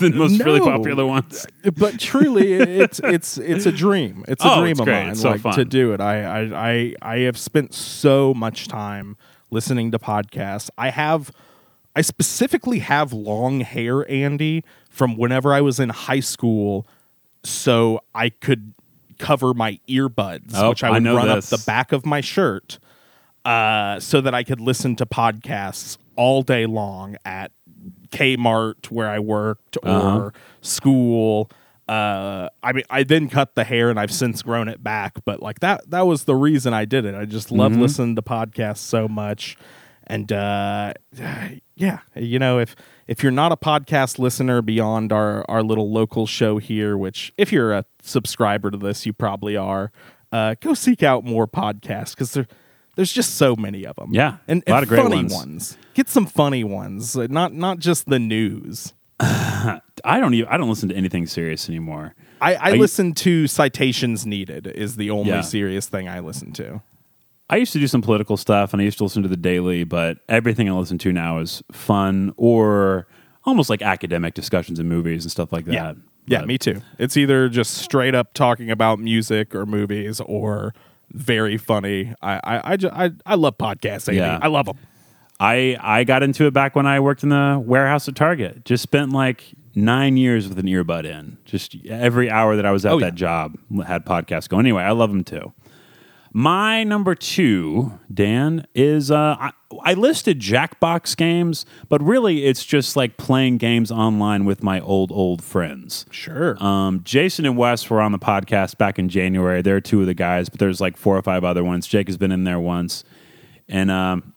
than most really popular ones? but truly it's it's it's a dream it's a Oh, dream it's of great. mine so like fun. to do it I, I i i have spent so much time listening to podcasts i have i specifically have long hair andy from whenever i was in high school so i could cover my earbuds Oh, which i I would know run this. up the back of my shirt uh, so that I could listen to podcasts all day long at Kmart where I worked or Uh-huh. school. Uh, I mean, I then cut the hair and I've since grown it back, but like that, that was the reason I did it. I just love Mm-hmm. listening to podcasts so much. And, uh, yeah, you know, if, if you're not a podcast listener beyond our, our little local show here, which if you're a subscriber to this, you probably are, uh, go seek out more podcasts because there, there's just so many of them. Yeah, and, a lot and of great funny ones. Get some funny ones, uh, not not just the news. I don't even. I don't listen to anything serious anymore. I, I you- listen to citations needed is the only Yeah. serious thing I listen to. I used to do some political stuff and I used to listen to the daily, but everything I listen to now is fun or almost like academic discussions and movies and stuff like that. Yeah, yeah, me too. It's either just straight up talking about music or movies, or very funny. I I I, ju- I, I love podcasts. Yeah. I love them. I I got into it back when I worked in the warehouse at Target. Just spent like nine years with an earbud in. Just every hour that I was at Oh, that yeah. job had podcasts going. Anyway, I love them too. My number two, Dan, is uh, I, I listed Jackbox games, but really it's just like playing games online with my old old friends. Sure. Um, Jason and Wes were on the podcast back in January. They're two of the guys, but there's like four or five other ones. Jake has been in there once, and um,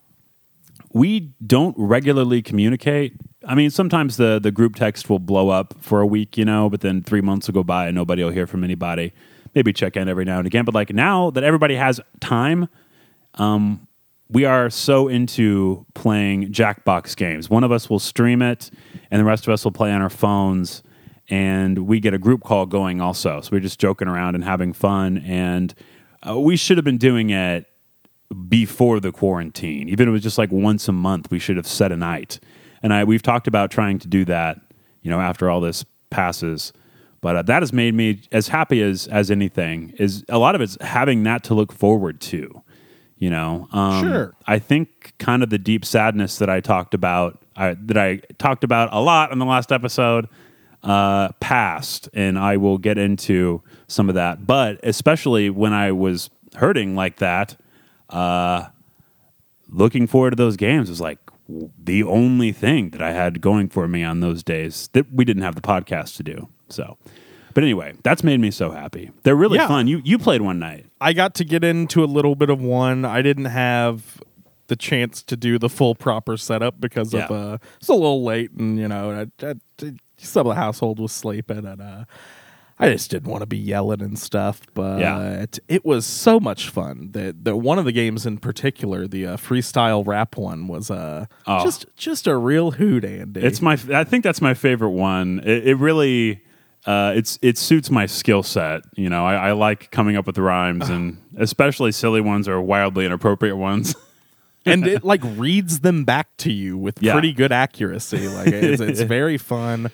we don't regularly communicate. I mean, sometimes the the group text will blow up for a week, you know, but then three months will go by and nobody will hear from anybody. Maybe check in every now and again, but like now that everybody has time, um, we are so into playing Jackbox games. One of us will stream it, and the rest of us will play on our phones. And we get a group call going also. So we're just joking around and having fun. And uh, we should have been doing it before the quarantine. Even if it was just like once a month, we should have set a night. And I we've talked about trying to do that, you know, after all this passes. But uh, that has made me as happy as as anything. Is a lot of it's having that to look forward to. You know, um, Sure. I think kind of the deep sadness that I talked about, I, that I talked about a lot in the last episode, uh, passed, and I will get into some of that. But especially when I was hurting like that, uh, looking forward to those games was like the only thing that I had going for me on those days that we didn't have the podcast to do. So, but anyway, that's made me so happy. They're really Yeah. fun. You you played one night. I got to get into a little bit of one. I didn't have the chance to do the full proper setup because of Yeah. uh it's a little late and you know I, I, some of the household was sleeping and uh I just didn't want to be yelling and stuff, but Yeah. it was so much fun. That the one of the games in particular, the uh, freestyle rap one, was uh, Oh. just just a real hoot, Andy. It's my. I think that's my favorite one. It, it really. Uh, it's it suits my skill set. You know, I, I like coming up with rhymes, and especially silly ones or wildly inappropriate ones. and it like reads them back to you with Yeah. pretty good accuracy. Like it's, it's very fun.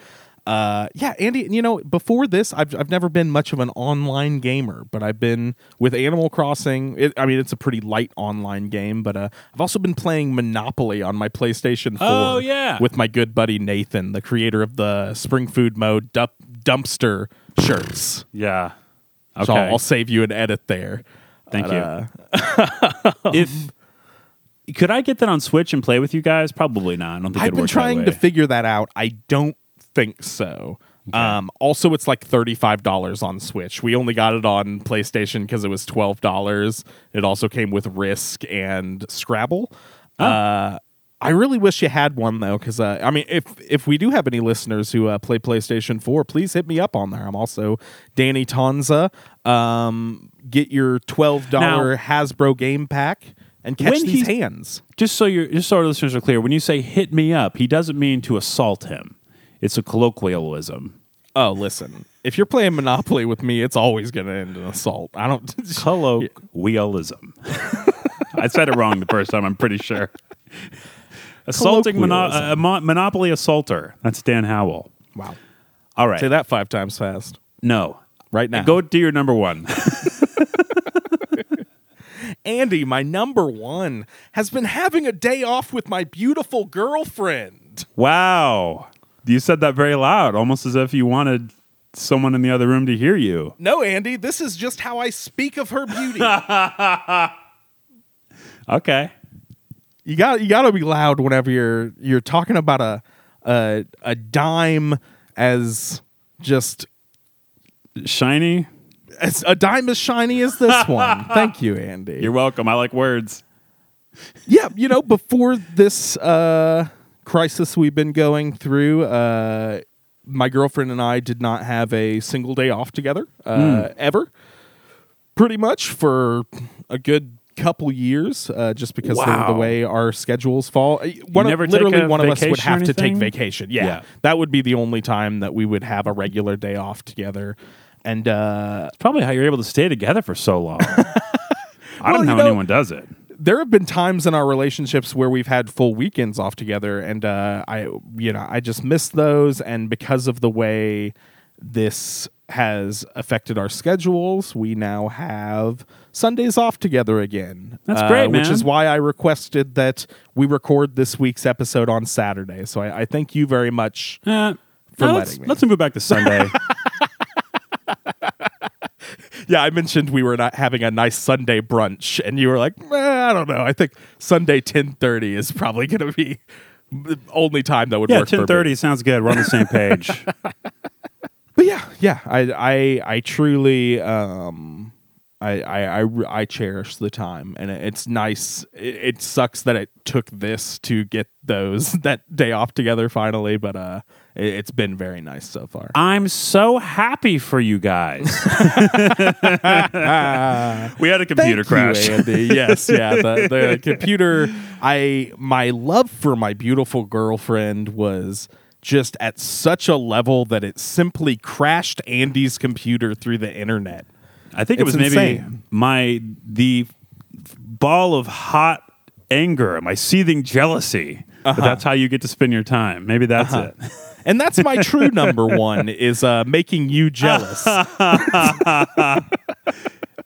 Uh, yeah, Andy. You know, before this, I've I've never been much of an online gamer, but I've been with Animal Crossing. It, I mean, it's a pretty light online game, but uh, I've also been playing Monopoly on my PlayStation Four. Oh, yeah. with my good buddy Nathan, the creator of the Spring Food Mode dump, dumpster shirts. yeah. Okay. So I'll, I'll save you an edit there. Thank But, you. uh, if could I get that on Switch and play with you guys? Probably not. I don't think I've it'd been work that trying to figure that out. I don't think so. Um, also, it's like thirty-five dollars on Switch. We only got it on PlayStation because it was twelve dollars. It also came with Risk and Scrabble. Oh. Uh, I really wish you had one though, because uh, I mean, if if we do have any listeners who uh, play PlayStation Four, please hit me up on there. I'm also Danny Tonza. Um, get your twelve dollar Hasbro game pack and catch When these he- hands. just so your just so our listeners are clear, when you say "hit me up," he doesn't mean to assault him. It's a colloquialism. Oh, listen. If you're playing Monopoly with me, it's always going to end in assault. I don't. Colloquialism. I said it wrong the first time. I'm pretty sure. Assaulting mono- uh, mo- monopoly assaulter. That's Dan Howell. wow. All right. Say that five times fast. No. Right now. Go to your number one. Andy, my number one, has been having a day off with my beautiful girlfriend. wow. You said that very loud, almost as if you wanted someone in the other room to hear you. No, Andy, this is just how I speak of her beauty. Okay. You got you got to be loud whenever you're you're talking about a a a dime as just Shiny. as a dime as shiny as this one. Thank you, Andy. You're welcome. I like words. yeah, you know, before this uh, crisis we've been going through, uh, my girlfriend and I did not have a single day off together uh, ever. Pretty much for a good couple years, uh, just because of Wow. the way our schedules fall. Uh, One of- literally, one of us would have to take vacation. Yeah, Yeah. that would be the only time that we would have a regular day off together. And uh, Probably how you're able to stay together for so long. I Well, don't know how know- anyone does it. there have been times in our relationships where we've had full weekends off together and uh, i you know i just miss those and because of the way this has affected our schedules we now have sundays off together again That's uh, great, which man. is why i requested that we record this week's episode on saturday so i, I thank you very much Eh, For no, letting let's, me. let's move back to Sunday. yeah i mentioned we were not having a nice sunday brunch and you were like eh, i don't know i think sunday 10.30 is probably going to be the only time that would yeah, work for me. ten thirty sounds good. We're on the same page. but yeah yeah i i i truly um I, I, I, I cherish the time and it's nice. It, it sucks that it took this to get those that day off together finally, but uh, it, it's been very nice so far. I'm so happy for you guys. we had a computer Thank crash. you, Andy. yes, yeah. The, the computer. I my love for my beautiful girlfriend was just at such a level that it simply crashed Andy's computer through the internet. I think it It's was maybe insane. my the ball of hot anger, my seething jealousy. Uh-huh. But that's how you get to spend your time. Maybe that's it. And that's my true number one is uh, making you jealous.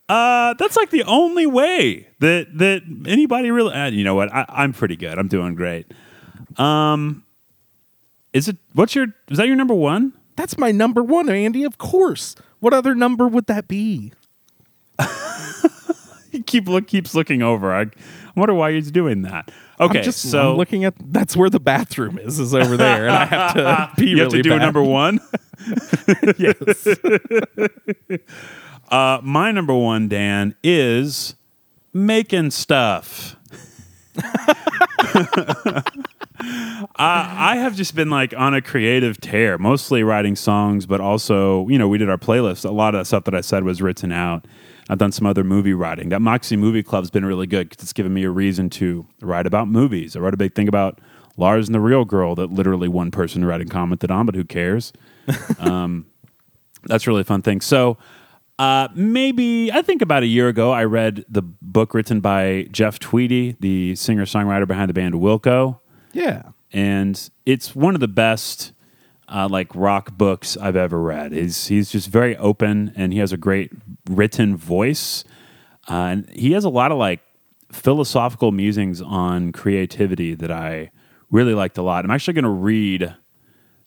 Uh, that's like the only way that that anybody really. Uh, you know what? I, I'm pretty good. I'm doing great. Um, is it? What's your? Is that your number one? That's my number one, Andy. Of course. What other number would that be? He keep look keeps looking over. I, wonder why he's doing that. Okay, I'm just so I'm looking at that's where the bathroom is, is over there, and I have to pee you have really to do bad. number one. yes. Uh, my number one, Dan, is making stuff. I, I have just been like on a creative tear, mostly writing songs, but also, you know, we did our playlist. A lot of the stuff that I said was written out. I've done some other movie writing. That Moxie Movie Club's been really good because it's given me a reason to write about movies. I wrote a big thing about Lars and the Real Girl that literally one person read and commented on, but who cares? that's a really fun thing. So uh, maybe I think about a year ago, I read the book written by Jeff Tweedy, the singer songwriter behind the band Wilco, Yeah. and it's one of the best uh, like rock books I've ever read. He's he's just very open, and he has a great written voice, uh, and he has a lot of like philosophical musings on creativity that I really liked a lot. I'm actually going to read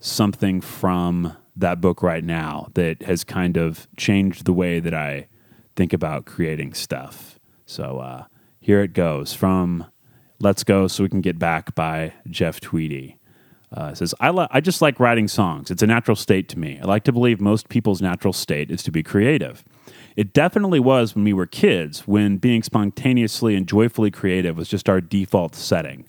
something from that book right now that has kind of changed the way that I think about creating stuff. So uh, here it goes from Let's Go So We Can Get Back by Jeff Tweedy. Uh, says, I, li- I just like writing songs. It's a natural state to me. I like to believe most people's natural state is to be creative. It definitely was when we were kids, when being spontaneously and joyfully creative was just our default setting.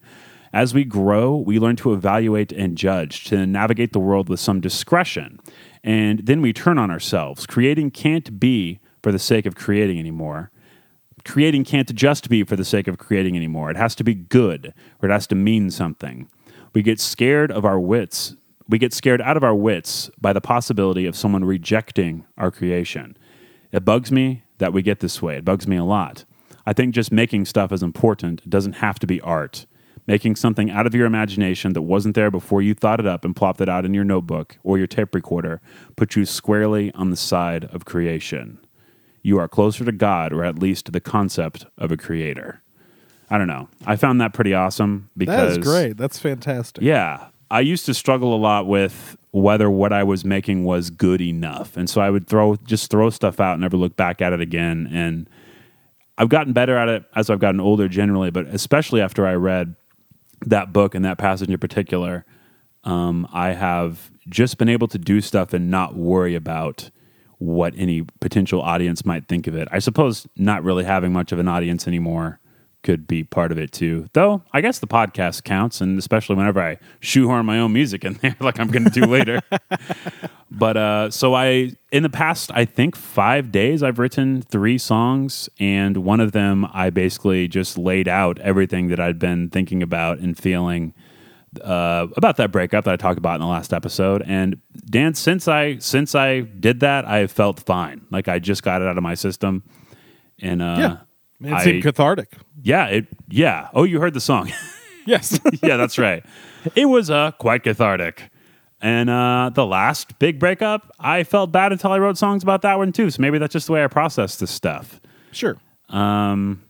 As we grow, we learn to evaluate and judge, to navigate the world with some discretion. And then we turn on ourselves. Creating can't be for the sake of creating anymore. Creating can't just be for the sake of creating anymore. It has to be good, or it has to mean something. We get scared of our wits. We get scared out of our wits by the possibility of someone rejecting our creation. It bugs me that we get this way. It bugs me a lot. I think just making stuff is important. It doesn't have to be art. Making something out of your imagination that wasn't there before you thought it up and plopped it out in your notebook or your tape recorder puts you squarely on the side of creation. You are closer to God, or at least to the concept of a creator. I don't know. I found that pretty awesome because That is great. That's fantastic. yeah. I used to struggle a lot with whether what I was making was good enough. And so I would throw just throw stuff out and never look back at it again. And I've gotten better at it as I've gotten older generally, but especially after I read that book and that passage in particular, um, I have just been able to do stuff and not worry about what any potential audience might think of it. I suppose not really having much of an audience anymore could be part of it too. Though I guess the podcast counts, and especially whenever I shoehorn my own music in there, like I'm going to do later. but uh, so I, in the past, I think five days, I've written three songs, and one of them I basically just laid out everything that I'd been thinking about and feeling uh, about that breakup that I talked about in the last episode. And Dan, since I since I did that, I felt fine. Like I just got it out of my system, and uh, Yeah. It I- seemed cathartic. yeah, it yeah. Oh, you heard the song. Yes. yeah, that's right. It was uh, quite cathartic. And uh, the last big breakup, I felt bad until I wrote songs about that one too. So maybe that's just the way I process this stuff. sure. Um,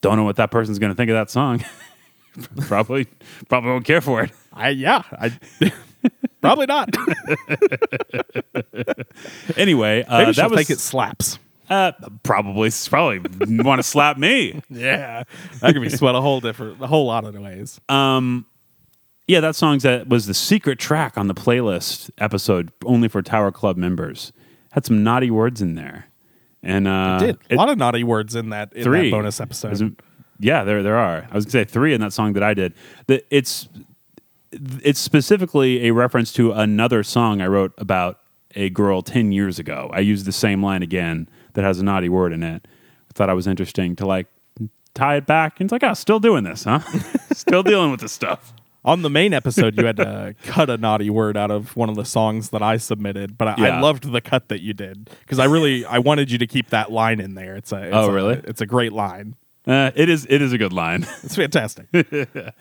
don't know what that person's going to think of that song. probably, probably won't care for it. I yeah. I probably not. Anyway, uh, Maybe that was think it slaps. uh, probably probably want to slap me. Yeah. That could be sweat a whole different a whole lot of ways. Um, yeah, that song that was the secret track on the playlist episode only for Tower Club members. Had some naughty words in there, and uh, Did a lot of naughty words in that in three that bonus episode. Yeah, there there are. I was gonna say three in that song that I did. The, it's it's specifically a reference to another song I wrote about a girl 10 years ago. I used the same line again that has a naughty word in it. I thought I was interesting to like tie it back. And it's like, oh, still doing this, huh? still dealing with this stuff. On the main episode, you had to cut a naughty word out of one of the songs that I submitted, but I, I loved the cut that you did because I really I wanted you to keep that line in there. It's a it's Oh, a- really? it's a great line. Uh, it is it is a good line. It's fantastic.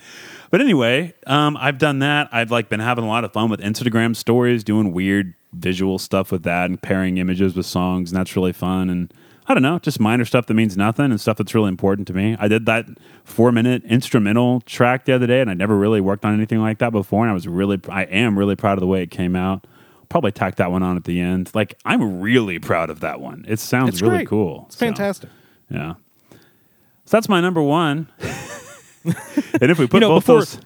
But anyway, um, I've done that. I've like been having a lot of fun with Instagram stories, doing weird visual stuff with that, and pairing images with songs, and that's really fun. And I don't know, just minor stuff that means nothing and stuff that's really important to me. I did that four minute instrumental track the other day, and I never really worked on anything like that before. And I was really, I am really proud of the way it came out. Probably tack that one on at the end. Like I'm really proud of that one. It sounds It's really great. cool. It's So, fantastic. yeah. So that's my number one. and if we put know, both before- those.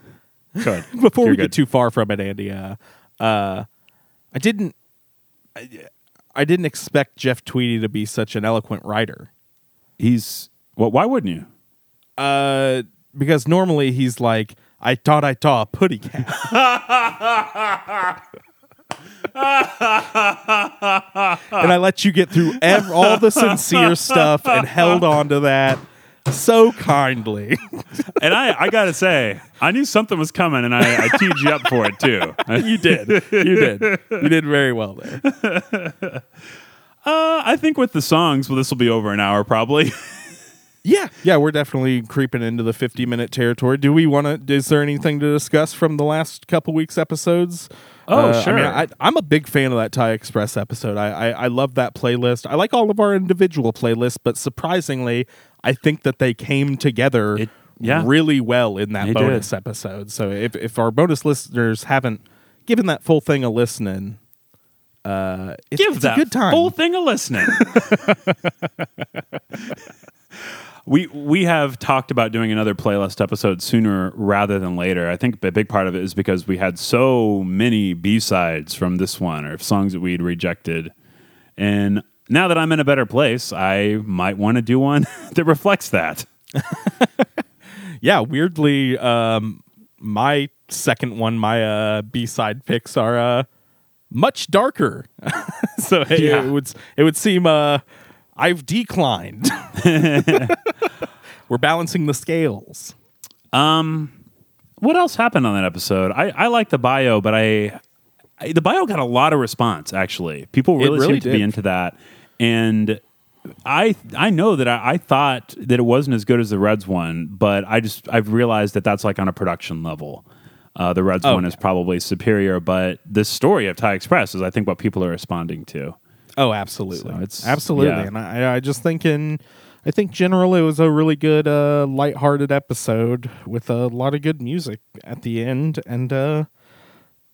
Before You're we good. get too far from it, Andy, uh, uh, I didn't I, I didn't expect Jeff Tweedy to be such an eloquent writer. he's well. Why wouldn't you? Uh, because normally he's like, I thought I saw a putty cat. and I let you get through ev- all the sincere stuff and held on to that so kindly. And I, I gotta say, I knew something was coming, and I, I teed you up for it too. You did. You did. You did very well there. Uh, I think with the songs, well, this will be over an hour probably. Yeah. Yeah, we're definitely creeping into the 50 minute territory. Do we want to, is there anything to discuss from the last couple weeks episodes? Oh, Uh, sure. I, I'm a big fan of that Thai Express episode. I, I, I love that playlist. I like all of our individual playlists, but surprisingly, I think that they came together It- yeah. really well in that They bonus did. episode. So if, if our bonus listeners haven't given that full thing a listening, uh, it's, Give it's that a good time. full thing a listening. we we have talked about doing another playlist episode sooner rather than later. I think a big part of it is because we had so many B sides from this one or songs that we'd rejected, and now that I'm in a better place, I might want to do one that reflects that. yeah, weirdly, um, my second one, my uh, B side picks are uh, much darker. so it, Yeah. it would it would seem uh, I've declined. We're balancing the scales. What else happened on that episode? I, I like the bio, but I, I the bio got a lot of response. Actually, people really, really seemed to be into that, and I I know that I, I thought that it wasn't as good as the Reds one, but I just I've realized that that's like on a production level. Uh, the Reds Oh, one is probably superior, but this story of Thai Express is I think what people are responding to. Oh, absolutely. So it's- absolutely. yeah. And I, I just think in, I think generally it was a really good, uh, lighthearted episode with a lot of good music at the end and uh,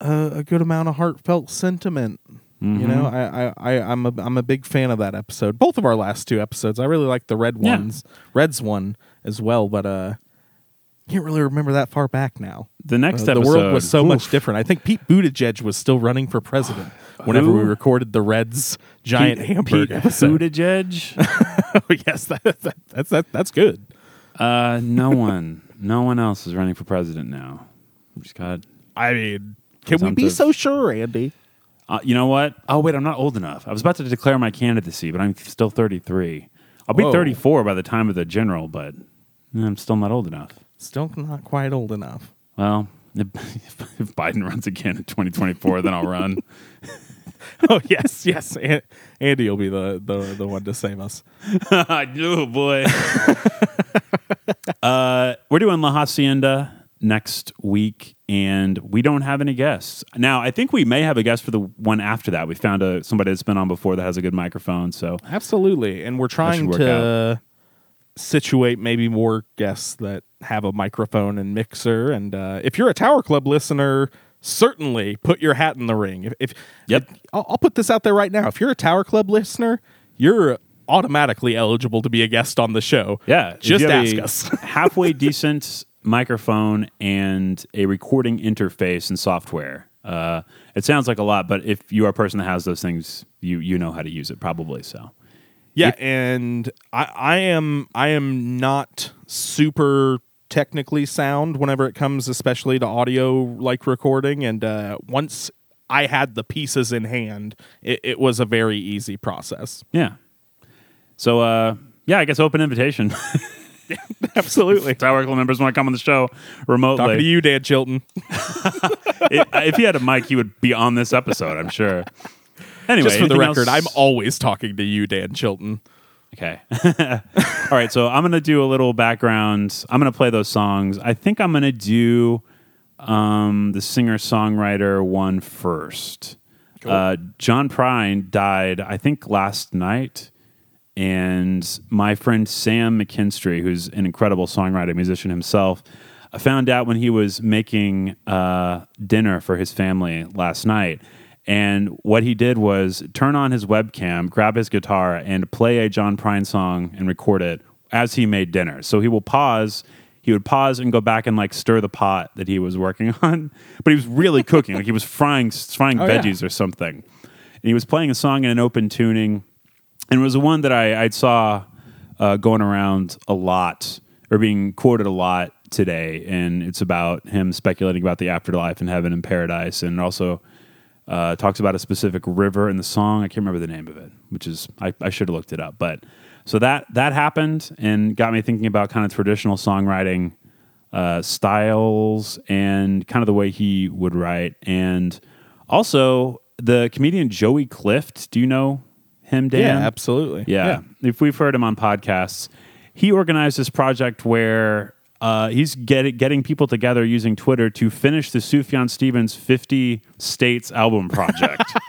a, a good amount of heartfelt sentiment. You know, Mm-hmm. I, I, I, I'm a, I'm a big fan of that episode. Both of our last two episodes, I really like the red Yeah. ones, Reds one as well, but uh, can't really remember that far back now. The next Uh, the episode, world was so much different. I think Pete Buttigieg was still running for president whenever Who? we recorded the Reds giant Pete, hamburger Pete episode. Buttigieg? Oh, yes, that, that, that's that, that's good. uh, no one, no one else is running for president now. Just got I mean, can we be so sure, Andy? Uh, you know what? Oh wait, I'm not old enough. I was about to declare my candidacy, but I'm still 33. I'll be Whoa. 34 by the time of the general, but eh, I'm still not old enough. Still not quite old enough. Well, if, if Biden runs again in 2024, then I'll run. oh yes, yes. An- Andy will be the, the the one to save us. oh boy. uh, we're doing La Hacienda next week, and we don't have any guests now. I think we may have a guest for the one after that. We found a somebody that's been on before that has a good microphone. So Absolutely, and we're trying to situate maybe more guests that have a microphone and mixer. And uh, if you're a Tower Club listener, certainly put your hat in the ring. If, if Yep. I'll, I'll put this out there right now. If you're a Tower Club listener, you're automatically eligible to be a guest on the show. Yeah, just ask us. halfway decent microphone and a recording interface and software. Uh, it sounds like a lot, but if you are a person that has those things, you you know how to use it probably. So Yeah, and I, I am I am not super technically sound whenever it comes, especially to audio like recording. And uh, once I had the pieces in hand, it, it was a very easy process. Yeah. So, uh, yeah, I guess open invitation. Absolutely. Tower Club members want to come on the show remotely. Talking to you, Dan Chilton. If he had a mic, he would be on this episode, I'm sure. Anyway, Just for the anything record, else? I'm always talking to you, Dan Chilton. Okay. All right. So I'm going to do a little background. I'm going to play those songs. I think I'm going to do um, the singer songwriter one first. Uh, John Prine died, I think, last night. And my friend Sam McKinstry, who's an incredible songwriter, musician himself, I found out when he was making uh, dinner for his family last night. And what he did was turn on his webcam, grab his guitar, and play a John Prine song and record it as he made dinner. So he will pause. He would pause and go back and like stir the pot that he was working on, but he was really cooking. Like he was frying frying Oh, yeah. veggies or something. And he was playing a song in an open tuning, and it was the one that I, I saw uh, going around a lot or being quoted a lot today. And it's about him speculating about the afterlife and heaven and paradise, and also uh, talks about a specific river in the song. I can't remember the name of it, which is I, I should have looked it up. But so that that happened and got me thinking about kind of traditional songwriting uh, styles and kind of the way he would write, and also the comedian Joey Clift. Do you know him, Dan? Yeah, absolutely. Yeah. If we've heard him on podcasts, he organized this project where uh, he's get, getting people together using Twitter to finish the Sufjan Stevens 50 States album project.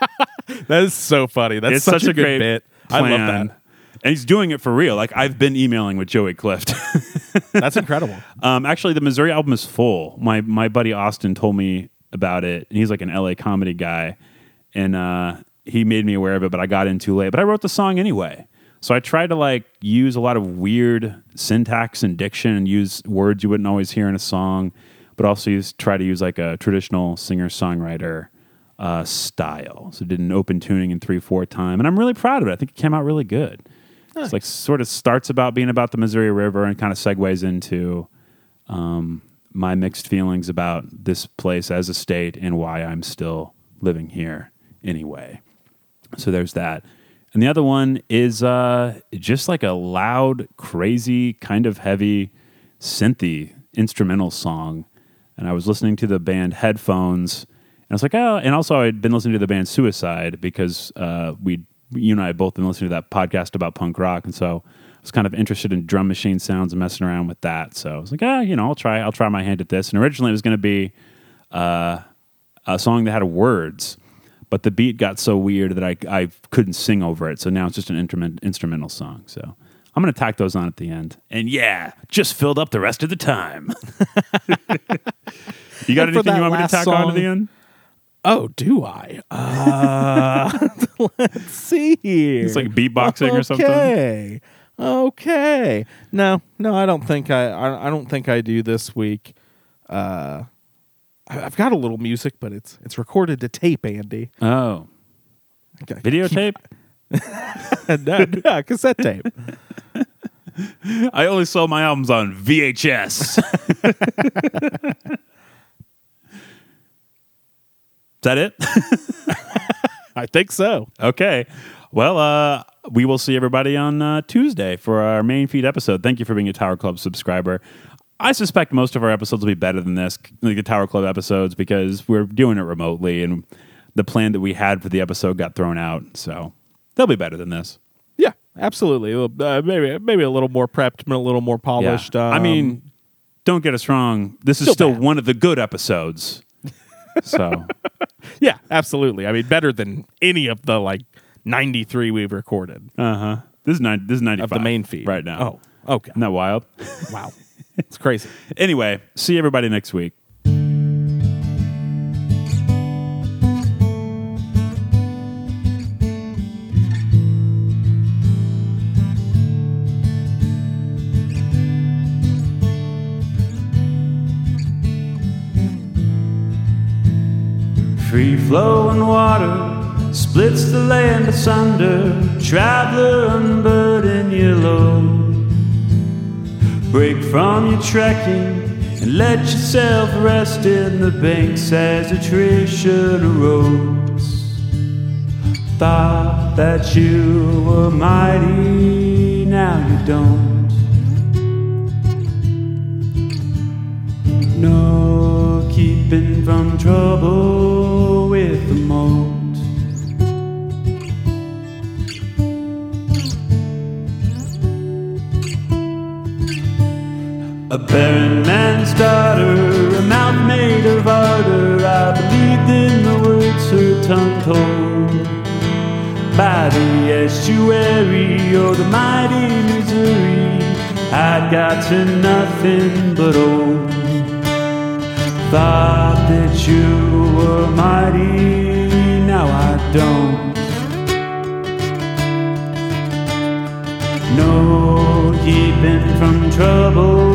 That is so funny. That's it's such, such, a, good great bit. Plan. I love that. And he's doing it for real. Like I've been emailing with Joey Clift. That's incredible. um, actually, the Missouri album is full. My my buddy Austin told me about it, and he's like an LA comedy guy, and uh, he made me aware of it. But I got in too late. But I wrote the song anyway. So I tried to like use a lot of weird syntax and diction and use words you wouldn't always hear in a song, but also use, try to use like a traditional singer songwriter uh, style. So did an open tuning in three four time, and I'm really proud of it. I think it came out really good. It's like sort of starts about being about the Missouri River and kind of segues into um, my mixed feelings about this place as a state and why I'm still living here anyway. So there's that. And the other one is uh, just like a loud, crazy, kind of heavy, synthy instrumental song. And I was listening to the band Headphones, and I was like, oh, and also I'd been listening to the band Suicide because uh, we, you and I had both been listening to that podcast about punk rock, and so I was kind of interested in drum machine sounds and messing around with that. So I was like, ah, you know, I'll try, I'll try my hand at this. And originally it was going to be uh, a song that had words, but the beat got so weird that I, I couldn't sing over it. So now it's just an instrument, instrumental song. So I'm going to tack those on at the end. And yeah, just filled up the rest of the time. you got anything you want me to tack on to the end? Oh, do I? Uh, let's see here. It's like beatboxing or something. Okay. Okay. No, no, I don't think I. I, I don't think I do this week. Uh, I've got a little music, but it's it's recorded to tape, Andy. Oh, Okay. videotape? no, no, cassette tape. I only sold my albums on VHS. Is that it? I think so. Okay. Well, uh, we will see everybody on uh, Tuesday for our main feed episode. Thank you for being a Tower Club subscriber. I suspect most of our episodes will be better than this, like the Tower Club episodes, because we're doing it remotely and the plan that we had for the episode got thrown out. So they'll be better than this. Yeah, absolutely. Uh, maybe maybe a little more prepped, a little more Yeah. polished. I um, mean, don't get us wrong. This is still bad. one of the good episodes. So yeah, absolutely. I mean, better than any of the like ninety three we've recorded uh huh. This is nine. This is ninety of the main feed right now. Oh, okay. Isn't that wild? Wow, it's crazy. anyway, see everybody next week. Free flowing water splits the land asunder. Traveler, unburden your load. Break from your trekking and let yourself rest in the banks as attrition arose. Thought that you were mighty, now you don't. No keeping from trouble with the moat. A barren man's daughter, a mouth made of ardor. I believed in the words her tongue told. By the estuary or the mighty Missouri, I'd got to nothing but old. Thought that you were mighty, now I don't. No keeping from trouble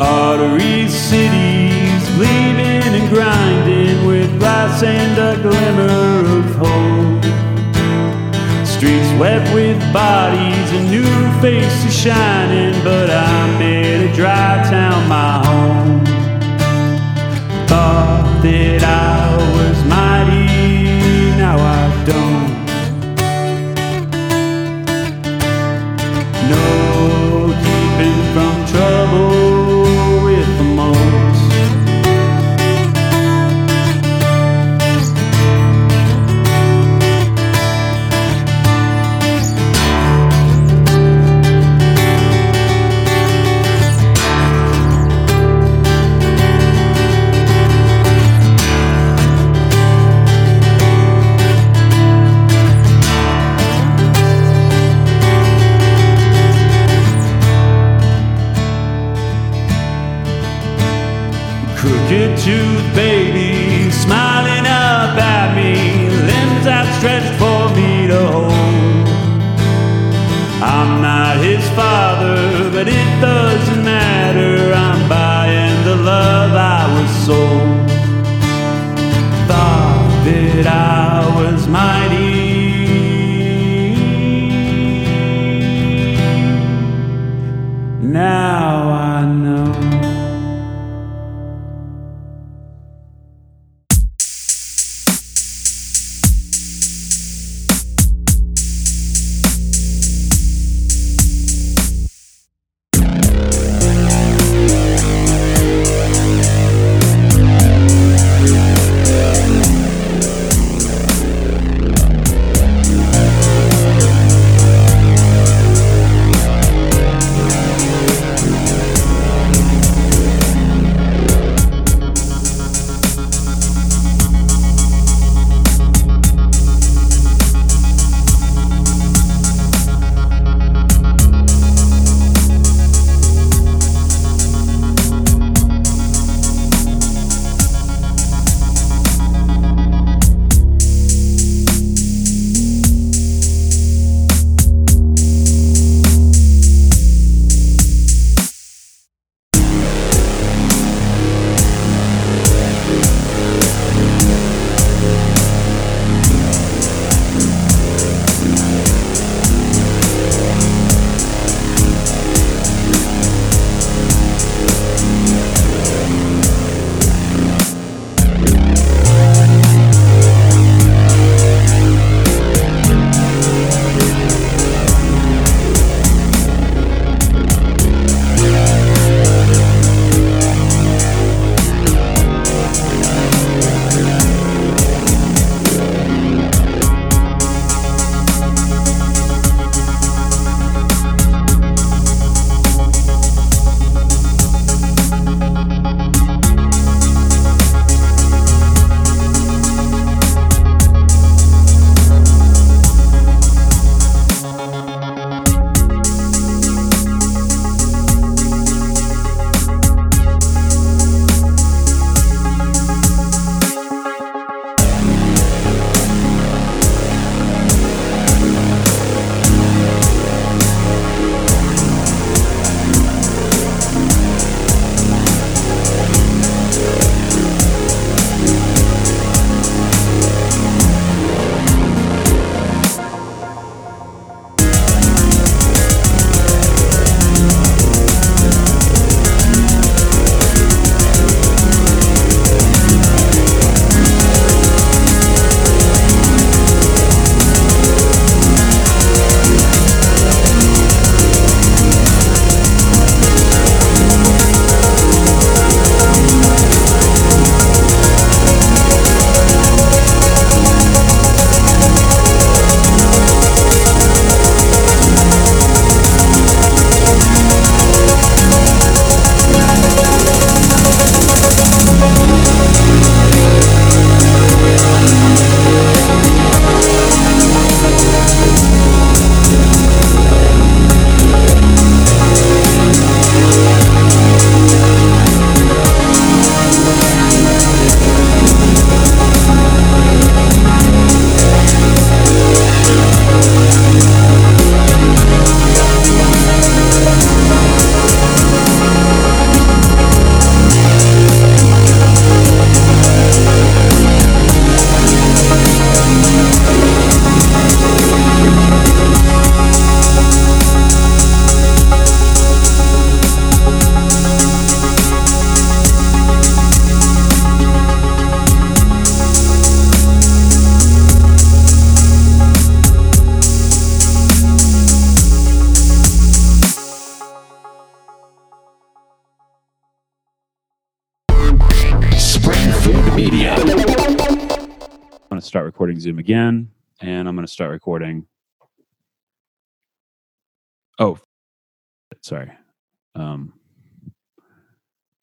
Artery cities gleaming and grinding with glass and a glimmer of hope. Streets wet with bodies and new faces shining, but I made a dry town my home thought that I was mighty, again, and I'm going to start recording. Oh, sorry. Um,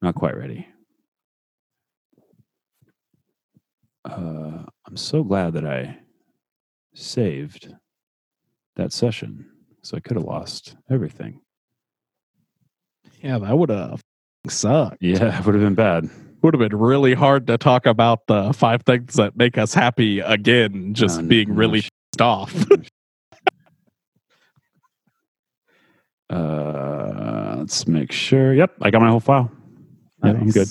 not quite ready. Uh, I'm so glad that I saved that session, so I could have lost everything. Yeah, that would have sucked. Yeah, it would have been bad. Would have been really hard to talk about the five things that make us happy again, just No, no, being no, really pissed off. Uh, let's make sure. Yep, I got my whole file. Yeah, I'm good.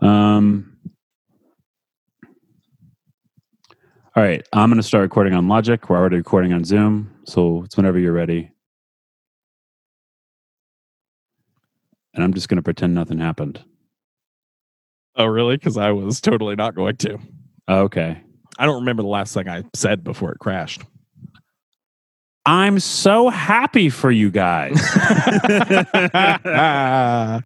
Um, all right, I'm going to start recording on Logic. We're already recording on Zoom, so it's whenever you're ready. And I'm just going to pretend nothing happened. Oh, really? Because I was totally not going to. Okay. I don't remember the last thing I said before it crashed. I'm so happy for you guys.